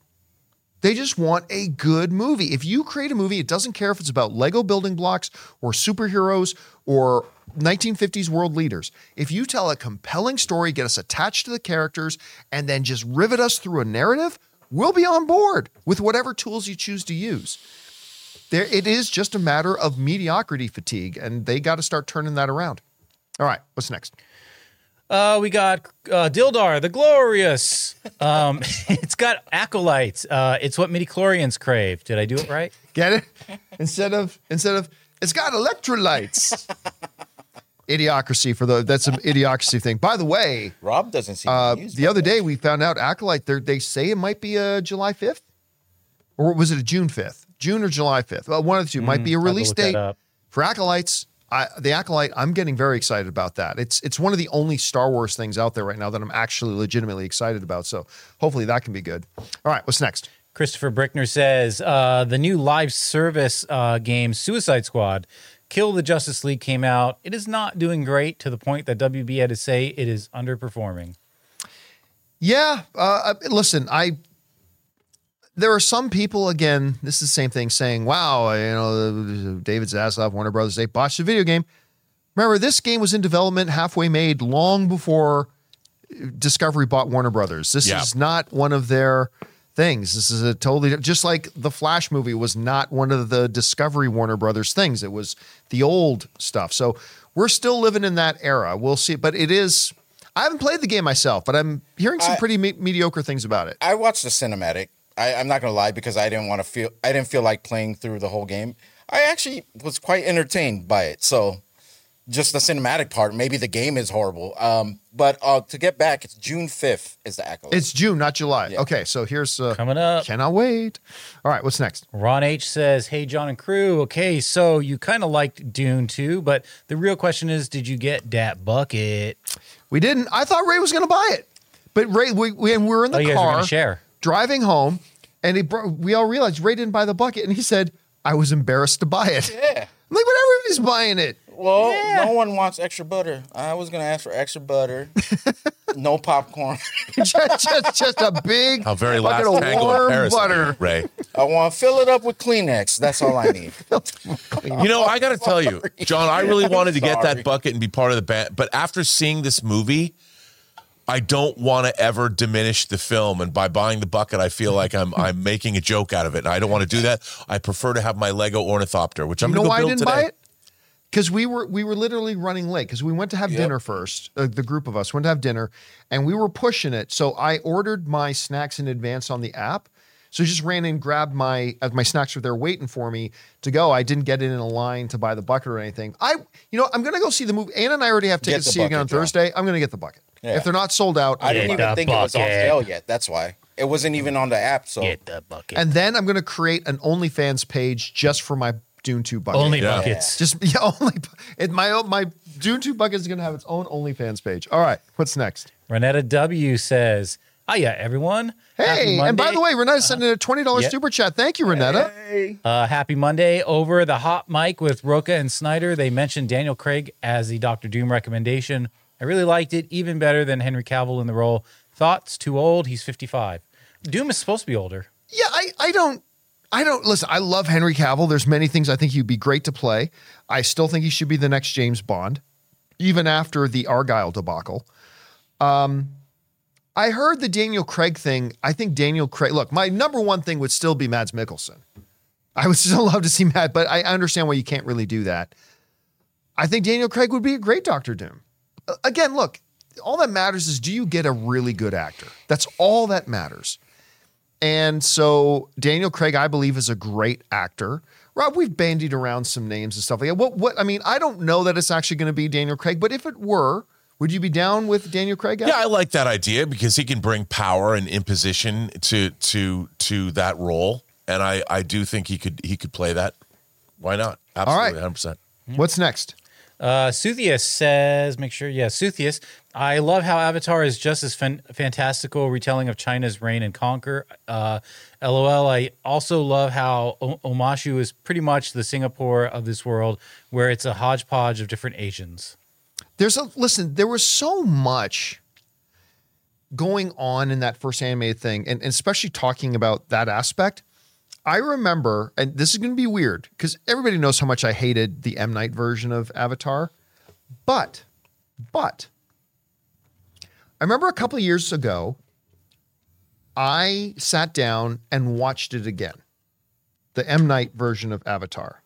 They just want a good movie. If you create a movie, it doesn't care if it's about Lego building blocks or superheroes or 1950s world leaders. If you tell a compelling story, get us attached to the characters, and then just rivet us through a narrative, we'll be on board with whatever tools you choose to use. There, it is just a matter of mediocrity fatigue, and they got to start turning that around. All right, what's next? Uh, we got uh, Dildar the Glorious. Um, it's got acolytes. Uh, it's what midichlorians crave. Did I do it right? Get it? instead of instead of it's got electrolytes. idiocracy for the that's an idiocracy thing. By the way, Rob doesn't seem uh, to use the other day we found out acolyte. They they say it might be a July fifth, or was it a June fifth? June or July fifth? Well, one of the two might be a release date for acolytes. I, the acolyte, I'm getting very excited about that. It's it's one of the only Star Wars things out there right now that I'm actually legitimately excited about. So hopefully that can be good. All right, what's next? Christopher Brickner says uh, the new live service uh, game Suicide Squad, Kill the Justice League came out. It is not doing great to the point that WB had to say it is underperforming. Yeah. Uh, listen, I. There are some people again. This is the same thing saying, "Wow, you know, David Zaslav, Warner Brothers, they botched the video game." Remember, this game was in development, halfway made, long before uh, Discovery bought Warner Brothers. This Yeah. is not one of their things. This is a totally just like the Flash movie was not one of the Discovery Warner Brothers things. It was the old stuff. So we're still living in that era. We'll see, but it is. I haven't played the game myself, but I'm hearing some I- pretty me- mediocre things about it. I watched the cinematic. I, I'm not gonna lie because I didn't want to feel. I didn't feel like playing through the whole game. I actually was quite entertained by it. So, just the cinematic part. Maybe the game is horrible. Um, but uh, to get back, it's June 5th is the accolade. It's June, not July. Yeah. Okay, so here's uh, Coming up. Cannot wait. All right, what's next? Ron H says, Hey, John and crew. Okay, so you kind of liked Dune too, but the real question is, did you get that bucket? We didn't. I thought Ray was going to buy it, but Ray, we, we, and we were in the Oh, you car gonna share. Driving home, and he bro- we all realized Ray didn't buy the bucket, and he said, "I was embarrassed to buy it." yeah. I'm like, but everybody's buying it. Well, Yeah. no one wants extra butter. I was gonna ask for extra butter. no popcorn. just, just, just a big a very last bucket of tango in warm Paris, butter. Ray. I want to fill it up with Kleenex. That's all I need. You know, I got to tell you, John, I really wanted to get that bucket and be part of the band, but after seeing this movie, I don't want to ever diminish the film. And by buying the bucket, I feel like I'm I'm making a joke out of it. And I don't want to do that. I prefer to have my Lego ornithopter, which I'm You know going why to I build didn't today. buy it? Because we were we were literally running late because we went to have Yep. dinner first. Uh, the group of us went to have dinner, and we were pushing it. So I ordered my snacks in advance on the app. So I just ran in, grabbed my as my snacks were there waiting for me to go. I didn't get in a line to buy the bucket or anything. I, you know, I'm gonna go see the movie. Anna and I already have tickets to the see it again on bucket, John. Thursday. I'm gonna get the bucket. Yeah. If they're not sold out, I didn't Get even the think it was on sale yet. That's why it wasn't even on the app. So Get the bucket. and then I'm gonna create an OnlyFans page just for my Dune Two bucket. Only Yeah. buckets. Just yeah, only it, my own- my Dune Two bucket is gonna have its own OnlyFans page. All right, what's next? Renetta W says, Hiya, everyone. Happy Hey, and by the way, Renetta sent in a twenty dollars Yeah. super chat. Thank you, Renetta. Uh, happy Monday. Over the hot mic with Roca and Snyder, they mentioned Daniel Craig as the Doctor Doom recommendation. I really liked it, even better than Henry Cavill in the role. Thoughts? Too old? He's 55. Doom is supposed to be older. Yeah, I I don't I don't listen. I love Henry Cavill. There's many things I think he'd be great to play. I still think he should be the next James Bond, even after the Argylle debacle. Um, I heard the Daniel Craig thing. I think Daniel Craig. Look, my number one thing would still be Mads Mikkelsen. I would still love to see Matt, but I understand why you can't really do that. I think Daniel Craig would be a great Doctor Doom. Again, look, all that matters is do you get a really good actor? That's all that matters. And so Daniel Craig, I believe, is a great actor. Rob, we've bandied around some names and stuff like that. What? What? I mean, I don't know that it's actually going to be Daniel Craig, but if it were, would you be down with Daniel Craig? Yeah, I like that idea because he can bring power and imposition to to to that role, and I I do think he could he could play that. Why not? Absolutely, hundred percent. What's next? Uh, Suthius says, make sure, yeah, Suthius. I love how Avatar is just as fan- fantastical retelling of China's reign and conquer. Uh, LOL. I also love how o- Omashu is pretty much the Singapore of this world, where it's a hodgepodge of different Asians. There's a listen. There was so much going on in that first animated thing, and, and especially talking about that aspect. I remember, and this is going to be weird because everybody knows how much I hated the M Night version of Avatar, but, but, I remember a couple of years ago, I sat down and watched it again, the M Night version of Avatar.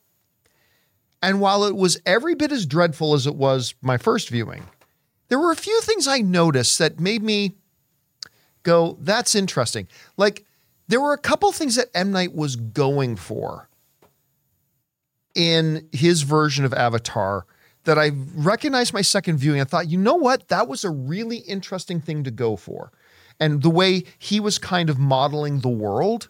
And while it was every bit as dreadful as it was my first viewing, there were a few things I noticed that made me go, that's interesting. Like, there were a couple things that M. Night was going for in his version of Avatar that I recognized my second viewing. I thought, you know what? That was a really interesting thing to go for. And the way he was kind of modeling the world,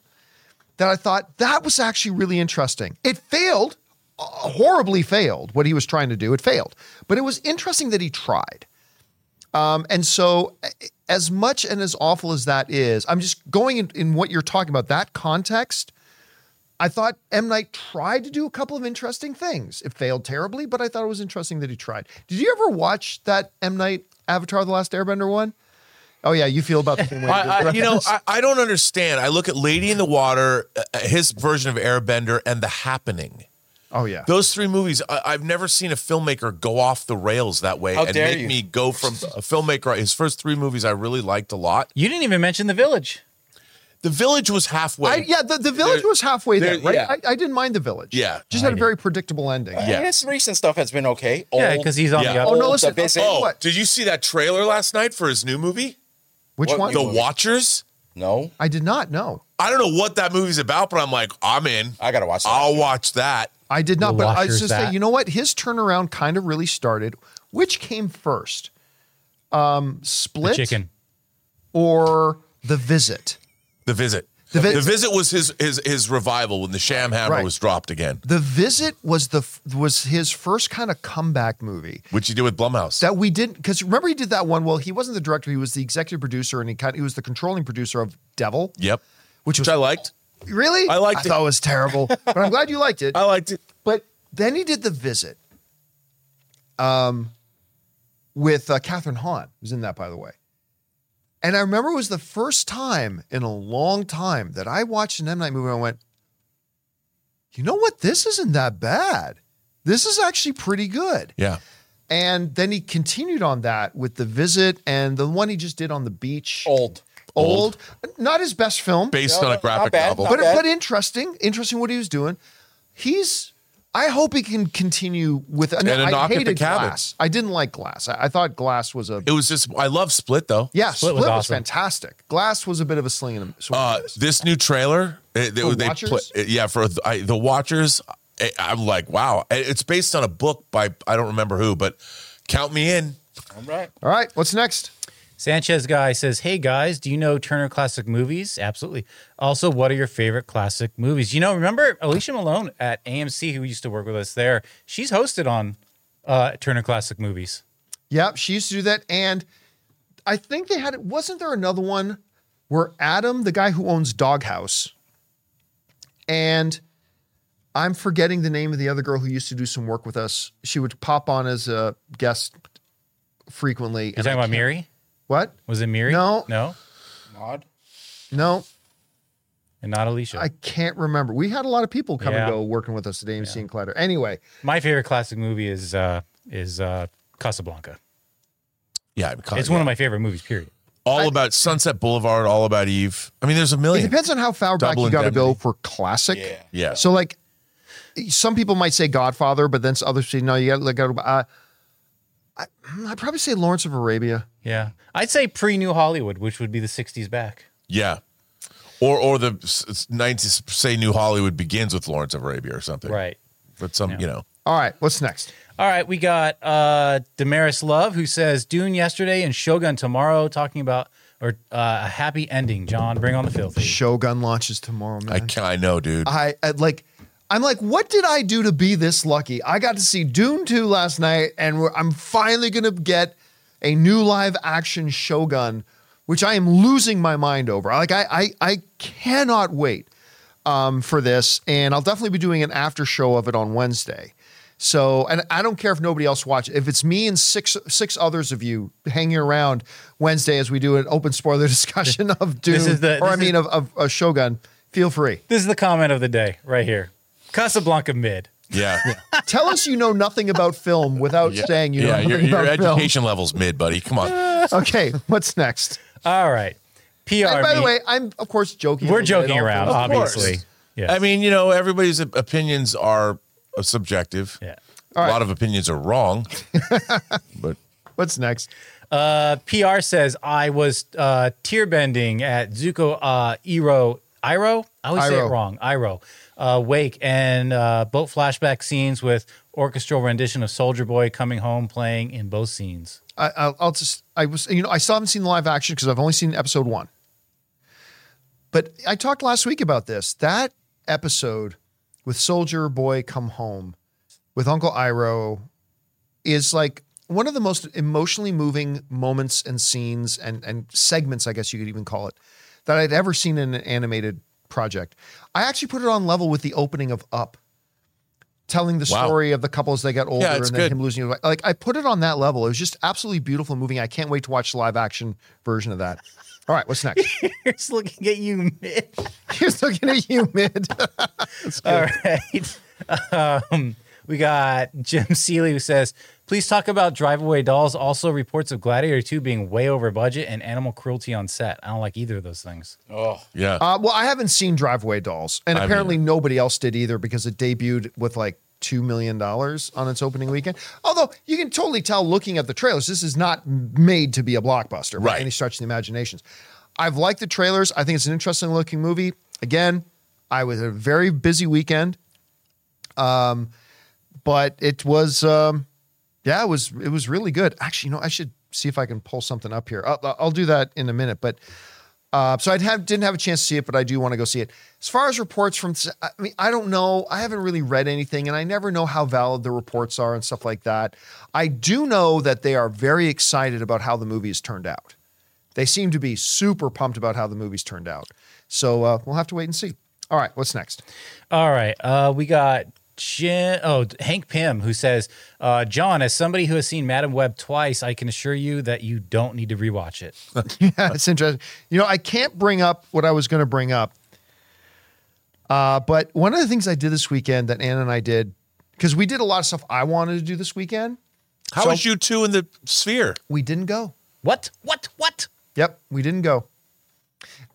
that I thought that was actually really interesting. It failed, horribly failed what he was trying to do. It failed, but it was interesting that he tried. Um, and so, as much and as awful as that is, I'm just going in, in what you're talking about, that context. I thought M. Night tried to do a couple of interesting things. It failed terribly, but I thought it was interesting that he tried. Did you ever watch that M. Night Avatar The Last Airbender one? Oh, yeah, you feel about the same way. I, I, you know, I, I don't understand. I look at Lady in the Water, uh, his version of Airbender, and The Happening. Oh, yeah. Those three movies, I, I've never seen a filmmaker go off the rails that way How and make you. me go from a filmmaker. His first three movies I really liked a lot. You didn't even mention The Village. The Village was halfway. I, yeah, the, the village There- was halfway there, there- right? yeah. I, I didn't mind the village. Yeah. just had a very predictable ending. Yeah. His recent stuff has been okay. Yeah, because he's on Yeah. the Oh no! the Listen, I'll visit. tell you Oh, what. did you see that trailer last night for his new movie, Which What- one? The movie? Watchers? no, I did not know. I don't know what that movie's about, but I'm like, I'm in. I gotta watch that. I'll watch that. I did not. But I was just saying, that. you know what? His turnaround kind of really started. Which came first? Um, The Split chicken. or The Visit? The Visit. The The, Visit was his his his revival when the Sham Hammer Right. was dropped again, The Visit was the was his first kind of comeback movie which he did with Blumhouse. that we didn't because remember he did that one. Well, he wasn't the director; he was the executive producer, and he kind he was the controlling producer of Devil, yep. which was Which I liked. Really I liked I it. thought it was terrible, but I'm glad you liked it. I liked it. But then he did the visit, um, with uh, Kathryn Hahn, who's in that, by the way. And I remember it was the first time in a long time that I watched an M Night movie. And I went, you know what? This isn't that bad. This is actually pretty good. Yeah. And then he continued on that with the visit and the one he just did on the beach. old. Old, not his best film, Based No, on a graphic bad, novel. but bad. but interesting, interesting what he was doing. He's. I hope he can continue with. And a I knock at the hated cabin. Glass. I didn't like Glass. I, I thought Glass was a. It was just I love Split though. yeah, Split Split, was was, awesome. fantastic. Glass was a bit of a sling in a swing. Uh, and a miss. this new trailer, it, they, For they Watchers? put- yeah, for the- I, the Watchers. I, I'm like, wow, it's based on a book by I don't remember who, but count me in. All right. All right, what's next? Sanchez guy says, "Hey guys, do you know Turner Classic Movies? Absolutely. Also, what are your favorite classic movies? You know, remember Alicia Malone at AMC, who used to work with us there. She's hosted on uh, Turner Classic Movies. Yep, she used to do that, and I think they had. Wasn't there another one where Adam, the guy who owns Doghouse, and I'm forgetting the name of the other girl who used to do some work with us. She would pop on as a guest frequently. You and talking I about Miri? What? Was it Miri? No. no, Mod. No, and not Alicia. I can't remember. We had a lot of people come Yeah. and go working with us at AMC and Collider. Anyway, My favorite classic movie is uh, is uh, Casablanca. Yeah, It's one of my favorite movies. Period. all about Sunset Boulevard, all about Eve. I mean, there's a it million. depends on how far back Double you got to go indemnity. for classic. Yeah. Yeah. So like, some people might say Godfather, but then others say no. You got to go. Uh, I, I'd probably say Lawrence of Arabia. Yeah, I'd say pre New Hollywood, which would be the '60s back. Yeah. Or or the s- s- 90s say New Hollywood begins with Lawrence of Arabia or something. Right. But some, you know. All right, what's next? All right, we got uh Damaris Love who says Dune yesterday and Shogun tomorrow, talking about or uh, a happy ending. John, bring on the filthy. Shogun launches tomorrow, man. I can I know, dude. I, I like. I'm like, what did I do to be this lucky? I got to see Dune 2 last night, and we're, I'm finally going to get a new live action Shogun, which I am losing my mind over. Like, I, I, I cannot wait um, for this, and I'll definitely be doing an after show of it on Wednesday. So, and I don't care if nobody else watches. If it's me and six six others of you hanging around Wednesday as we do an open spoiler discussion of Dune, the- or I is- mean of, of, of Shogun, feel free. This is the comment of the day right here. Casablanca mid. yeah. Tell us you know nothing about film without Yeah. saying you know yeah, nothing your, your about education level's mid, buddy. Come on. Okay, what's next? All right. PR. And by the way, I'm of course joking. we're a little bit. joking around, Of obviously. Yeah. I mean, you know, everybody's opinions are uh, subjective. yeah. A lot of opinions are wrong. but What's next? Uh, PR says I was uh, tear bending at Zuko uh, Iroh Iroh. I always say it wrong. Iroh uh, Wake and uh, boat flashback scenes with orchestral rendition of Soldier Boy coming home playing in both scenes. I, I'll, I'll just I was you know I still haven't seen the live action because I've only seen episode one. But I talked last week about this. That episode with Soldier Boy Come Home with Uncle Iroh is like one of the most emotionally moving moments and scenes and and segments, I guess you could even call it, that I'd ever seen in an animated project. I actually put it on level with the opening of Up, telling the Wow. story of the couple as they got older it's and then good. him losing. his wife. Like I put it on that level. It was just absolutely beautiful and moving. I can't wait to watch the live action version of that. All right, what's next? Here's looking at you mid. Here's looking at you, mid. All right. Um, we got Jim Seeley who says, please talk about Drive Away Dolls. Also, reports of Gladiator 2 being way over budget and animal cruelty on set. I don't like either of those things. Oh, Yeah. Uh, well, I haven't seen Drive Away Dolls, and I apparently nobody else did either because it debuted with like two million dollars on its opening weekend. Although you can totally tell looking at the trailers, this is not made to be a blockbuster by Right. any stretch of the imaginations. I've liked the trailers. I think it's an interesting looking movie. Again, I was a very busy weekend, um, but it was, um, yeah, it was it was really good. Actually, you know, I should see if I can pull something up here. I'll, I'll do that in a minute, but. Uh, so I didn't have a chance to see it, but I do want to go see it. As far as reports from, I mean, I don't know. I haven't really read anything, and I never know how valid the reports are and stuff like that. I do know that they are very excited about how the movie has turned out. They seem to be super pumped about how the movie's turned out. So uh, we'll have to wait and see. All right, what's next? All right. Uh, we got Jim, oh, Hank Pym, who says, uh, John, as somebody who has seen Madame Web twice, I can assure you that you don't need to rewatch it. yeah, it's interesting. You know, I can't bring up what I was going to bring up. Uh, but one of the things I did this weekend that Anna and I did, because we did a lot of stuff I wanted to do this weekend, How so- was U2 in the sphere? we didn't go. What? What? What? Yep, we didn't go.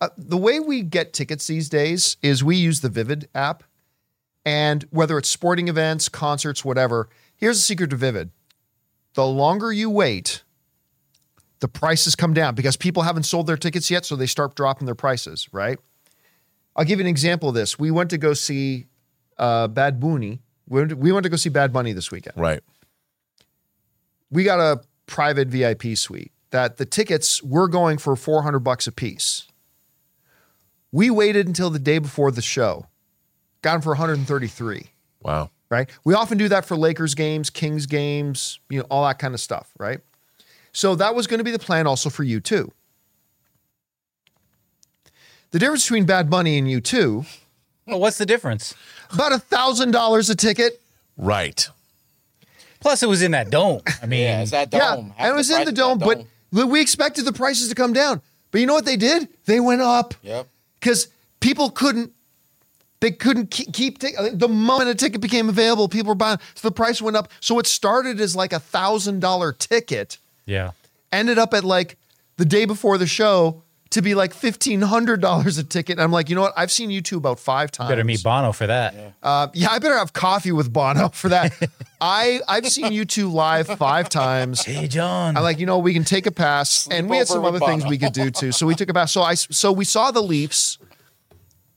Uh, the way we get tickets these days is we use the Vivid app. And whether it's sporting events, concerts, whatever, here's the secret to Vivid. The longer you wait, the prices come down because people haven't sold their tickets yet, so they start dropping their prices, right? I'll give you an example of this. We went to go see uh, Bad Bunny. We went, to, we went to go see Bad Bunny this weekend Right. we got a private VIP suite that the tickets were going for 400 bucks a piece. We waited until the day before the show, got them for 133, Wow. right? We often do that for Lakers games, Kings games, you know, all that kind of stuff, right? So that was going to be the plan also for you too. The difference between Bad Bunny and U2, Well, what's the difference? about a thousand dollars a ticket. Right. Plus, it was in that dome. I mean, yeah, it's that dome. Yeah, Half and it was in the of dome, but we expected the prices to come down. But you know what they did? They went up. Yep. Because people couldn't, they couldn't keep, keep tic- the moment a ticket became available, people were buying, so the price went up. So it started as like a thousand dollar ticket, yeah. ended up at like the day before the show to be like fifteen hundred dollars a ticket. And I'm like, you know what? I've seen U2 about five times. Better meet Bono for that. Uh, yeah, I better have coffee with Bono for that. I I've seen U2 live five times. Hey, John. I'm like, you know, we can take a pass, and we had some with other things we could do too. So we took a pass. So I so we saw the Leafs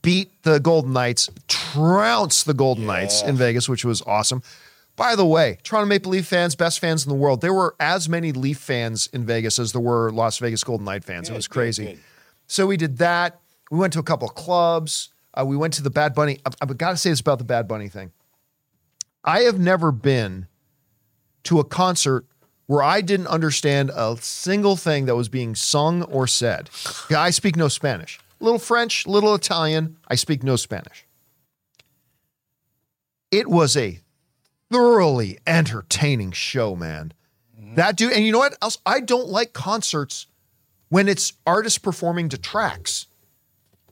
beat the Golden Knights, trounce the Golden Knights in Vegas, which was awesome. By the way, Toronto Maple Leaf fans, best fans in the world. There were as many Leaf fans in Vegas as there were Las Vegas Golden Knight fans. it was crazy. good. So we did that. We went to a couple of clubs. Uh, we went to the Bad Bunny. I- I've got to say this about the Bad Bunny thing. I have never been to a concert where I didn't understand a single thing that was being sung or said. I speak no Spanish. Little French, little Italian. I speak no Spanish. It was a thoroughly entertaining show, man. Mm-hmm. That dude, and you know what else? I don't like concerts when it's artists performing to tracks.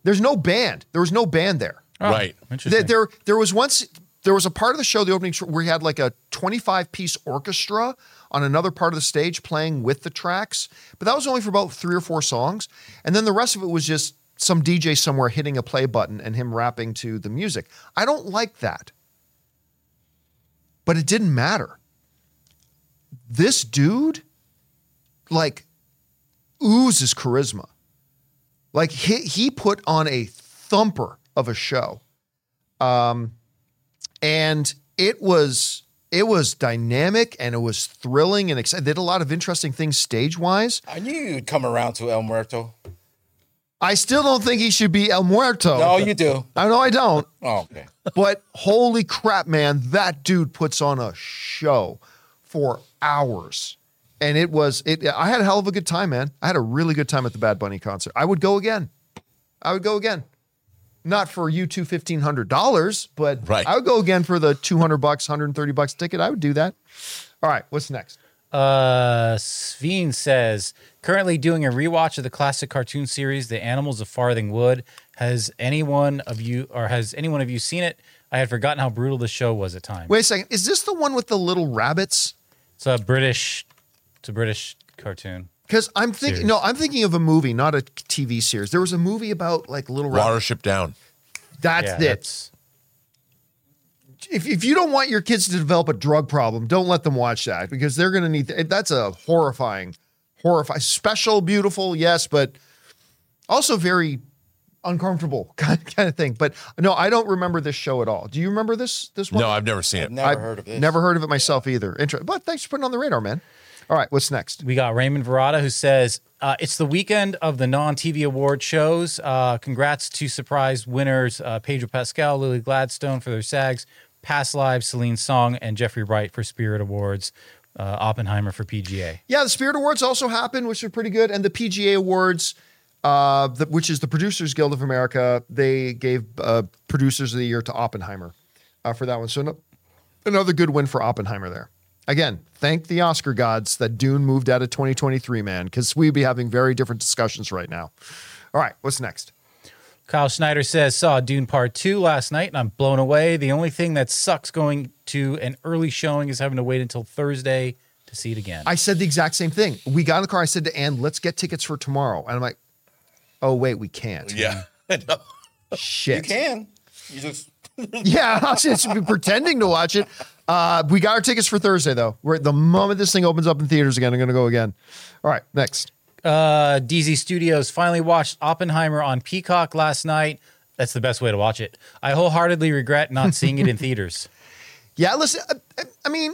There's no band. There was no band there. Oh, right. There, Interesting. there, there was once there was a part of the show, the opening, show, where he had like a 25 piece orchestra on another part of the stage playing with the tracks, but that was only for about three or four songs, and then the rest of it was just some DJ somewhere hitting a play button and him rapping to the music. I don't like that, but it didn't matter. This dude, like, oozes charisma. Like he he put on a thumper of a show. Um and it was it was dynamic and it was thrilling and exciting. They did a lot of interesting things stage-wise. I knew you'd come around to El Muerto. I still don't think he should be El Muerto. No, you do. I know I don't. Oh, okay. But holy crap, man, that dude puts on a show for hours. and it was it. I had a hell of a good time, man. I had a really good time at the Bad Bunny concert. I would go again. I would go again. Not for U2 fifteen hundred dollars, but Right. I would go again for the two hundred bucks, hundred and thirty bucks ticket. I would do that. All right, what's next? Uh, Sveen says currently doing a rewatch of the classic cartoon series, The Animals of Farthing Wood. Has anyone of you, or has anyone of you seen it? I had forgotten how brutal the show was at times. Wait a second. Is this the one with the little rabbits? It's a British, it's a British cartoon. Because I'm thinking, no, I'm thinking of a movie, not a TV series. There was a movie about like little rabbits. Watership Down. That's yeah, it. that's if, if you don't want your kids to develop a drug problem, don't let them watch that because they're going to need that's a horrifying, horrifying, special, beautiful, yes, but also very uncomfortable kind, kind of thing. But no, I don't remember this show at all. Do you remember this this one? No, I've never seen it. Never I've heard of it. Never heard of it myself either. Inter- but thanks for putting it on the radar, man. All right, what's next? We got Raymond Verada who says uh, it's the weekend of the non-TV award shows. Uh, congrats to surprise winners uh, Pedro Pascal, Lily Gladstone for their SAGs, Past Lives, Celine Song, and Jeffrey Wright for Spirit Awards. Uh, Oppenheimer for PGA. Yeah, the Spirit Awards also happened, which are pretty good, and the PGA Awards, uh, the, which is the Producers Guild of America, they gave uh, Producers of the Year to Oppenheimer uh, for that one. So no, another good win for Oppenheimer there. Again, thank the Oscar gods that Dune moved out of 2023, man, because we'd be having very different discussions right now. All right, what's next? Kyle Schneider says, saw Dune Part 2 last night and I'm blown away. The only thing that sucks going to an early showing is having to wait until Thursday to see it again. I said the exact same thing. We got in the car. I said to Ann, let's get tickets for tomorrow. And I'm like, oh, wait, we can't. Yeah. Shit. You can. You just Yeah, I was just pretending to watch it. Uh, we got our tickets for Thursday, though. We're, the moment this thing opens up in theaters again, I'm going to go again. All right, next. Uh, DZ Studios finally watched Oppenheimer on Peacock last night. That's the best way to watch it. I wholeheartedly regret not seeing it in theaters. Yeah, listen, I, I mean,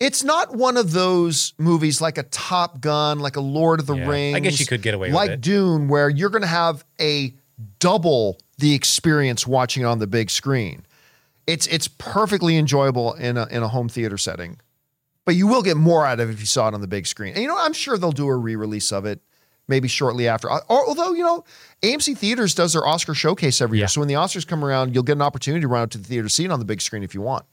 it's not one of those movies like a Top Gun, like a Lord of the Yeah, I guess you could get away with like. Dune, where you're going to have a double the experience watching it on the big screen. It's it's perfectly enjoyable in a in a home theater setting, but you will get more out of it if you saw it on the big screen. And you know, I'm sure they'll do a re-release of it maybe shortly after. Although you know, AMC Theaters does their Oscar showcase every Yeah. year, so when the Oscars come around, you'll get an opportunity to run out to the theater to see it on the big screen if you want.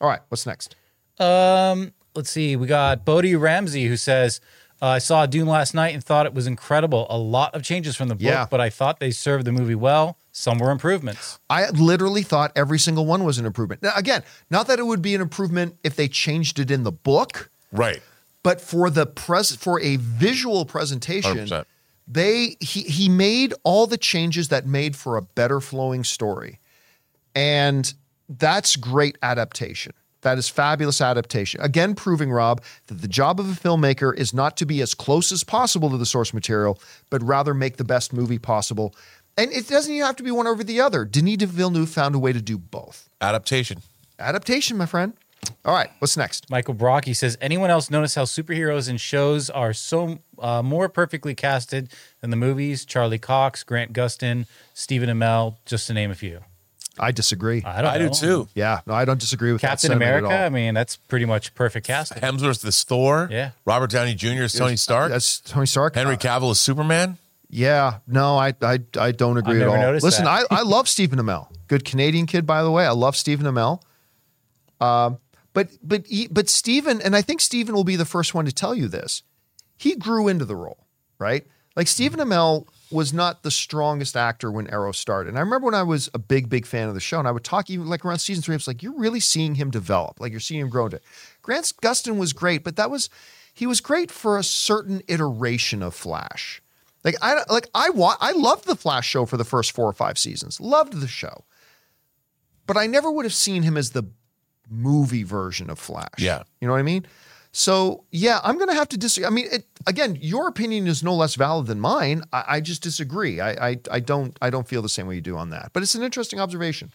All right, what's next? Um, let's see. We got Bodie Ramsey who says, uh, I saw Dune last night and thought it was incredible. A lot of changes from the book, Yeah. but I thought they served the movie well. Some were improvements. I literally thought every single one was an improvement. Now, again, not that it would be an improvement if they changed it in the book, Right. but for the pres for a visual presentation, 100%. they he he made all the changes that made for a better flowing story. And that's great adaptation. That is fabulous adaptation. Again, proving, Rob, that the job of a filmmaker is not to be as close as possible to the source material, but rather make the best movie possible. And it doesn't even have to be one over the other. Denis de Villeneuve found a way to do both. Adaptation. Adaptation, my friend. All right, what's next? Michael Brock, he says, anyone else notice how superheroes in shows are so uh, more perfectly casted than the movies? Charlie Cox, Grant Gustin, Stephen Amell, just to name a few. I disagree. I don't I know. do too. yeah, no, I don't disagree with that Captain at America, all. I mean, that's pretty much perfect casting. Hemsworth is Thor. Yeah. Robert Downey Jr. is Tony Stark. That's Tony Stark. Henry Cavill is Superman. Yeah, no, I I, I don't agree at all. Listen. I, I love Stephen Amell. Good Canadian kid, by the way. I love Stephen Amell. Um, but but he, but Stephen, and I think Stephen will be the first one to tell you this. He grew into the role, right? Like Stephen Amell was not the strongest actor when Arrow started. And I remember when I was a big, big fan of the show, and I would talk even like around season three, I was like, you're really seeing him develop. Like you're seeing him grow into. it. Grant Gustin was great, but that was he was great for a certain iteration of Flash. Like I don't- like I wa- I loved the Flash show for the first four or five seasons. Loved the show. But I never would have seen him as the movie version of Flash. Yeah. You know what I mean? So yeah, I'm gonna have to disagree. I mean, it, again, your opinion is no less valid than mine. I, I just disagree. I, I I don't I don't feel the same way you do on that. But it's an interesting observation.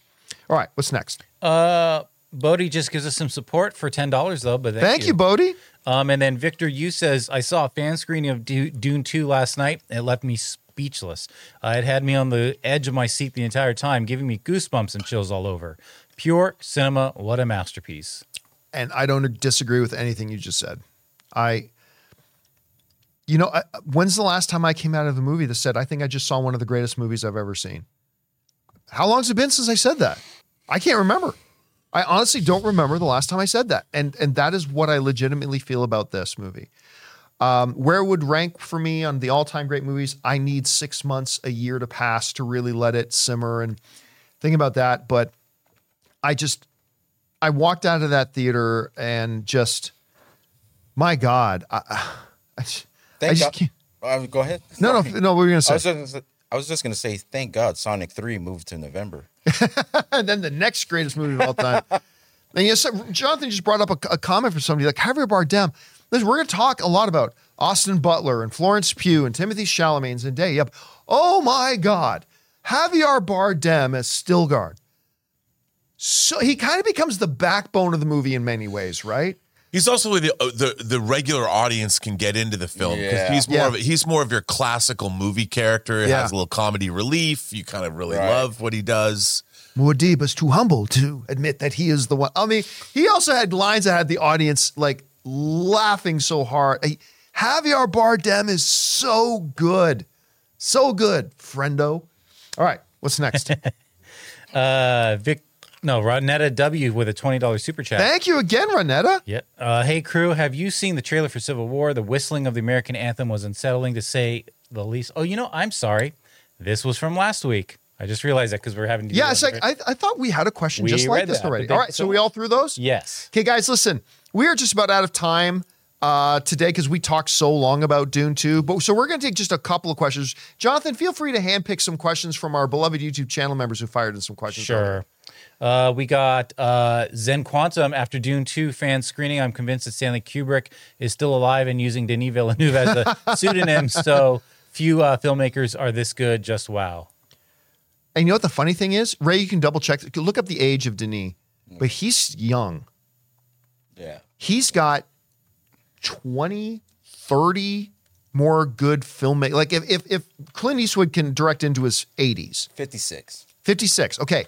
All right, what's next? Uh, Bodie just gives us some support for ten dollars though. But thank, Thank you, Bodie. Um, and then Victor Yu says, I saw a fan screening of Dune 2 last night. It left me speechless. Uh, it had me on the edge of my seat the entire time, giving me goosebumps and chills all over. Pure cinema. What a masterpiece. And I don't disagree with anything you just said. I, you know, I, when's the last time I came out of a movie that said, I think I just saw one of the greatest movies I've ever seen? How long's it been since I said that? I can't remember. I honestly don't remember the last time I said that. And and that is what I legitimately feel about this movie. Um, where would rank for me on the all-time great movies? I need six months, a year to pass to really let it simmer and think about that. But I just I walked out of that theater and just my God, I, I, I Thank just God. can't- Uh, go ahead. no, no, no. What were you gonna I say? I was just gonna say, thank God, Sonic Three moved to November. and then the next greatest movie of all time. and yes, Jonathan just brought up a, a comment from somebody like Javier Bardem. Listen, we're going to talk a lot about Austin Butler and Florence Pugh and Timothée Chalamet and Zendaya. Yep. Oh my God, Javier Bardem as Stilgar. So he kind of becomes the backbone of the movie in many ways, right? He's also the, uh, the the regular audience can get into the film because Yeah. he's more Yeah. of a, he's more of your classical movie character. It Yeah. has a little comedy relief. You kind of really Right. love what he does. Muad'Dib is too humble to admit that he is the one. I mean, he also had lines that had the audience like laughing so hard. Hey, Javier Bardem is so good, so good, friendo. All right, what's next? Uh, Vic, no, Ronetta W with a twenty dollars super chat. Thank you again, Renetta. Yeah. Uh, hey, crew, have you seen the trailer for Civil War? The whistling of the American anthem was unsettling to say the least. Oh, you know, I'm sorry. This was from last week. I just realized that because we're having to. Yeah, it's like I, I thought we had a question We just like this that, already. All right, so we all through those. yes. Okay, guys, listen. We are just about out of time uh, today because we talked so long about Dune 2. But so we're going to take just a couple of questions. Jonathan, feel free to handpick some questions from our beloved YouTube channel members who fired in some questions. earlier. Sure. Uh, we got uh, Zen Quantum after Dune 2 fan screening. I'm convinced that Stanley Kubrick is still alive and using Denis Villeneuve as a pseudonym. So few uh, filmmakers are this good. Just wow. And you know what the funny thing is? Ray, you can double check. Look up the age of Denis, but he's young. Yeah. He's got 20, 30 more good filmmaking. Like if, if, if Clint Eastwood can direct into his 80s, Fifty six. 56. Okay.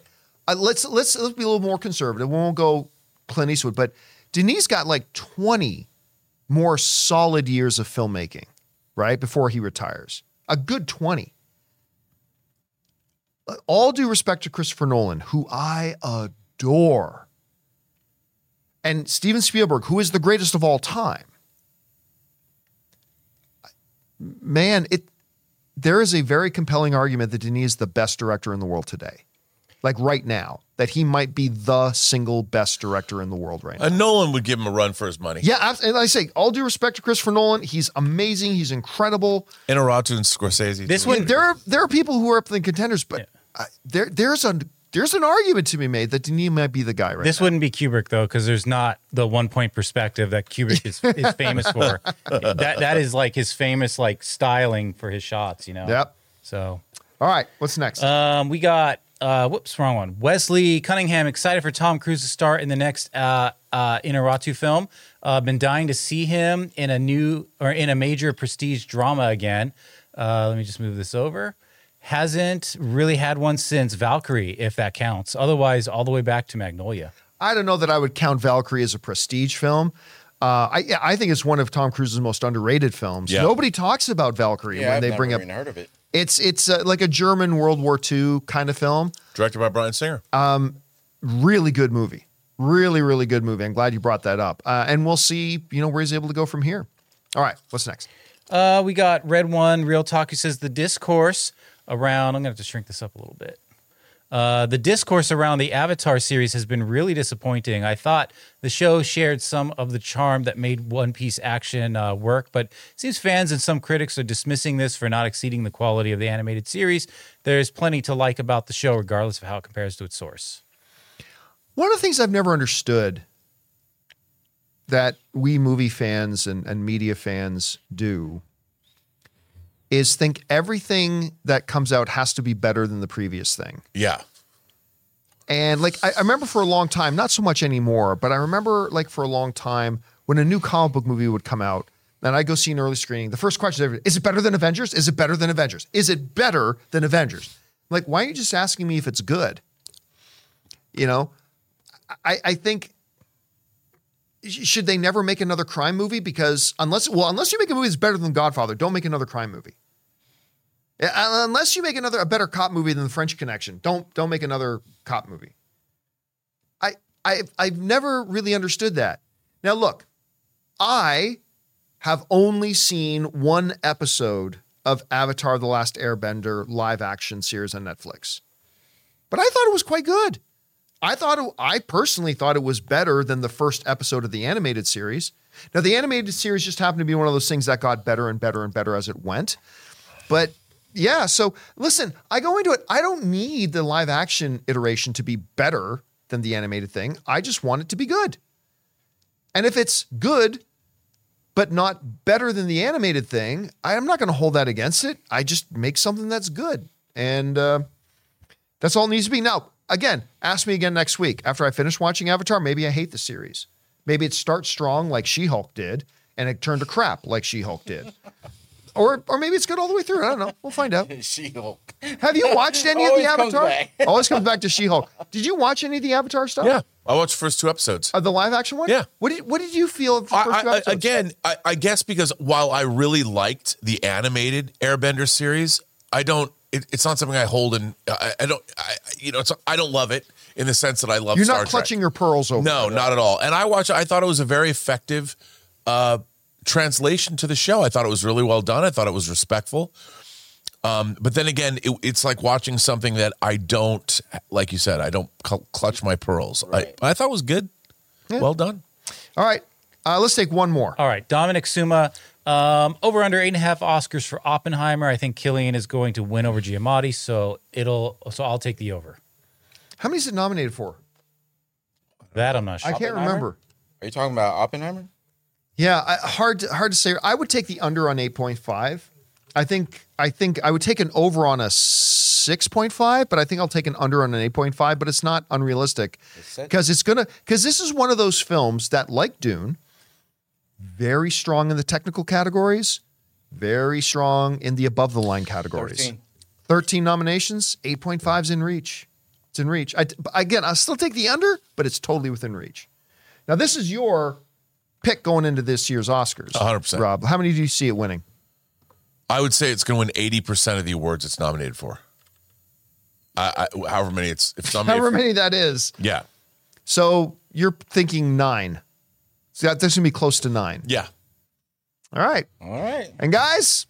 Uh, let's let's let's be a little more conservative. We won't go Clint Eastwood, but Denis got like 20 more solid years of filmmaking, right? Before he retires. A good 20. Uh, All due respect to Christopher Nolan, who I adore, and Steven Spielberg, who is the greatest of all time. Man, it there is a very compelling argument that Denis is the best director in the world today. Like right now, that he might be the single best director in the world right now. And Nolan would give him a run for his money. Yeah, and I say, all due respect to Christopher Nolan, he's amazing, he's incredible. Iñárritu and Scorsese. This too. one- There are there are people who are up in contenders, but uh, there there's a there's an argument to be made that Denis might be the guy right This now. wouldn't be Kubrick though, because there's not the one point perspective that Kubrick is, is famous for. that that is like his famous like styling for his shots, you know. Yep. So All right, what's next? um, we got uh, whoops, wrong one. Wesley Cunningham excited for Tom Cruise to star in the next uh, uh, Iñárritu film. Uh, been dying to see him in a new or in a major prestige drama again. Uh, let me just move this over. Hasn't really had one since Valkyrie, if that counts. Otherwise, all the way back to Magnolia. I don't know that I would count Valkyrie as a prestige film. Uh, I I think it's one of Tom Cruise's most underrated films. Yeah. Nobody talks about Valkyrie Yeah, when I've they never bring up. heard of it. It's it's uh, like a German World War II kind of film. directed by Bryan Singer. Um, really good movie. Really, really good movie. I'm glad you brought that up. Uh, and we'll see, you know, where he's able to go from here. All right, what's next? Uh, we got Red One Real Talk who says the discourse around. I'm gonna have to shrink this up a little bit. Uh, the discourse around the Avatar series has been really disappointing. I thought the show shared some of the charm that made One Piece action uh, work, but seems fans and some critics are dismissing this for not exceeding the quality of the animated series. There's plenty to like about the show, regardless of how it compares to its source. One of the things I've never understood that we movie fans and, and media fans do is think everything that comes out has to be better than the previous thing. Yeah. And like I, I remember for a long time, not so much anymore, but I remember like for a long time when a new comic book movie would come out and I'd go see an early screening, the first question is, is it better than Avengers? Is it better than Avengers? Is it better than Avengers? Like, why are you just asking me if it's good? You know, I, I think should they never make another crime movie? Because unless, well, unless you make a movie that's better than Godfather, don't make another crime movie. Uh, Unless you make another a better cop movie than The French Connection, don't don't make another cop movie. I I I've never really understood that. Now look, I have only seen one episode of Avatar: The Last Airbender live action series on Netflix, but I thought it was quite good. I thought it, I personally thought it was better than the first episode of the animated series. Now the animated series just happened to be one of those things that got better and better and better as it went. But yeah, so listen, I go into it. I don't need the live action iteration to be better than the animated thing. I just want it to be good. And if it's good, but not better than the animated thing, I am not going to hold that against it. I just make something that's good. And uh, that's all it needs to be. Now, again, ask me again next week after I finish watching Avatar. Maybe I hate the series. Maybe it starts strong like She Hulk did, and it turned to crap like She Hulk did. Or, or maybe it's good all the way through. I don't know. We'll find out. She-Hulk. Have you watched any of the Always comes Avatar? back. Always comes back to She-Hulk. Did you watch any of the Avatar stuff? Yeah, I watched the first two episodes. Uh, the live action one? Yeah. What did What did you feel of the first I, two I, episodes? again, I, I guess because while I really liked the animated Airbender series, I don't. It, it's not something I hold in. I, I don't. I, you know, it's, I don't love it in the sense that I love. you're Star not Trek. clutching your pearls over. No, not at all. And I watched. I thought it was a very effective uh, translation to the show. I thought it was really well done. I thought it was respectful. Um, but then again, it, it's like watching something that I don't, like you said, I don't cl- clutch my pearls. I, I thought it was good. Well done. All right. Uh, let's take one more. All right, Dominic Suma, um, over under eight and a half Oscars for Oppenheimer. I think Cillian is going to win over Giamatti, so it'll. So I'll take the over. How many is it nominated for? That I'm not sure. I can't remember. Are you talking about Oppenheimer? Yeah, I, hard to, hard to say. I would take the under on eight point five. I think I think I would take an over on a six point five, but I think I'll take an under on an eight point five. But it's not unrealistic because it's gonna because this is one of those films that, like Dune, very strong in the technical categories, very strong in the above the line categories. 13. 13 nominations, 8.5 is in reach. It's in reach. I, again, I'll still take the under, but it's totally within reach. Now, this is your pick going into this year's Oscars. 100%. Rob, how many do you see it winning? I would say it's going to win 80% of the awards it's nominated for. I, I, however many it's, if it's nominated However for- many that is. Yeah. So you're thinking nine. So that's going to be close to nine. Yeah. All right. All right. And guys,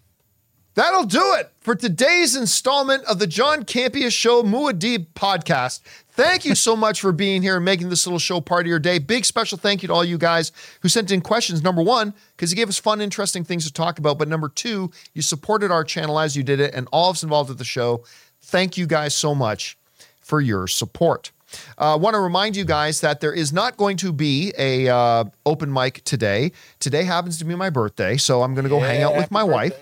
that'll do it for today's installment of the John Campea Show Muad'Dib podcast. Thank you so much for being here and making this little show part of your day. Big special thank you to all you guys who sent in questions. Number one, because you gave us fun, interesting things to talk about. But number two, you supported our channel as you did it, and all of us involved with the show. Thank you guys so much for your support. I uh, want to remind you guys that there is not going to be a uh, open mic today. Today happens to be my birthday, so I'm going to go hang out with my wife.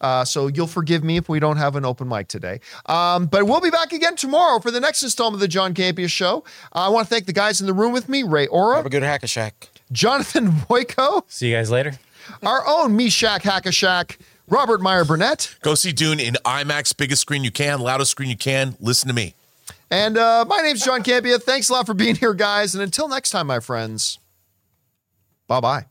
Uh, so you'll forgive me if we don't have an open mic today. Um, but we'll be back again tomorrow for the next installment of the John Campea Show. Uh, I want to thank the guys in the room with me: Ray Have Ora, a good hack a shack. Jonathan Boyko, See you guys later. our own Meshach Hackashack, Robert Meyer Burnett. Go see Dune in IMAX, biggest screen you can, loudest screen you can. Listen to me. And uh, my name's John Campea. Thanks a lot for being here, guys. And until next time, my friends, bye bye.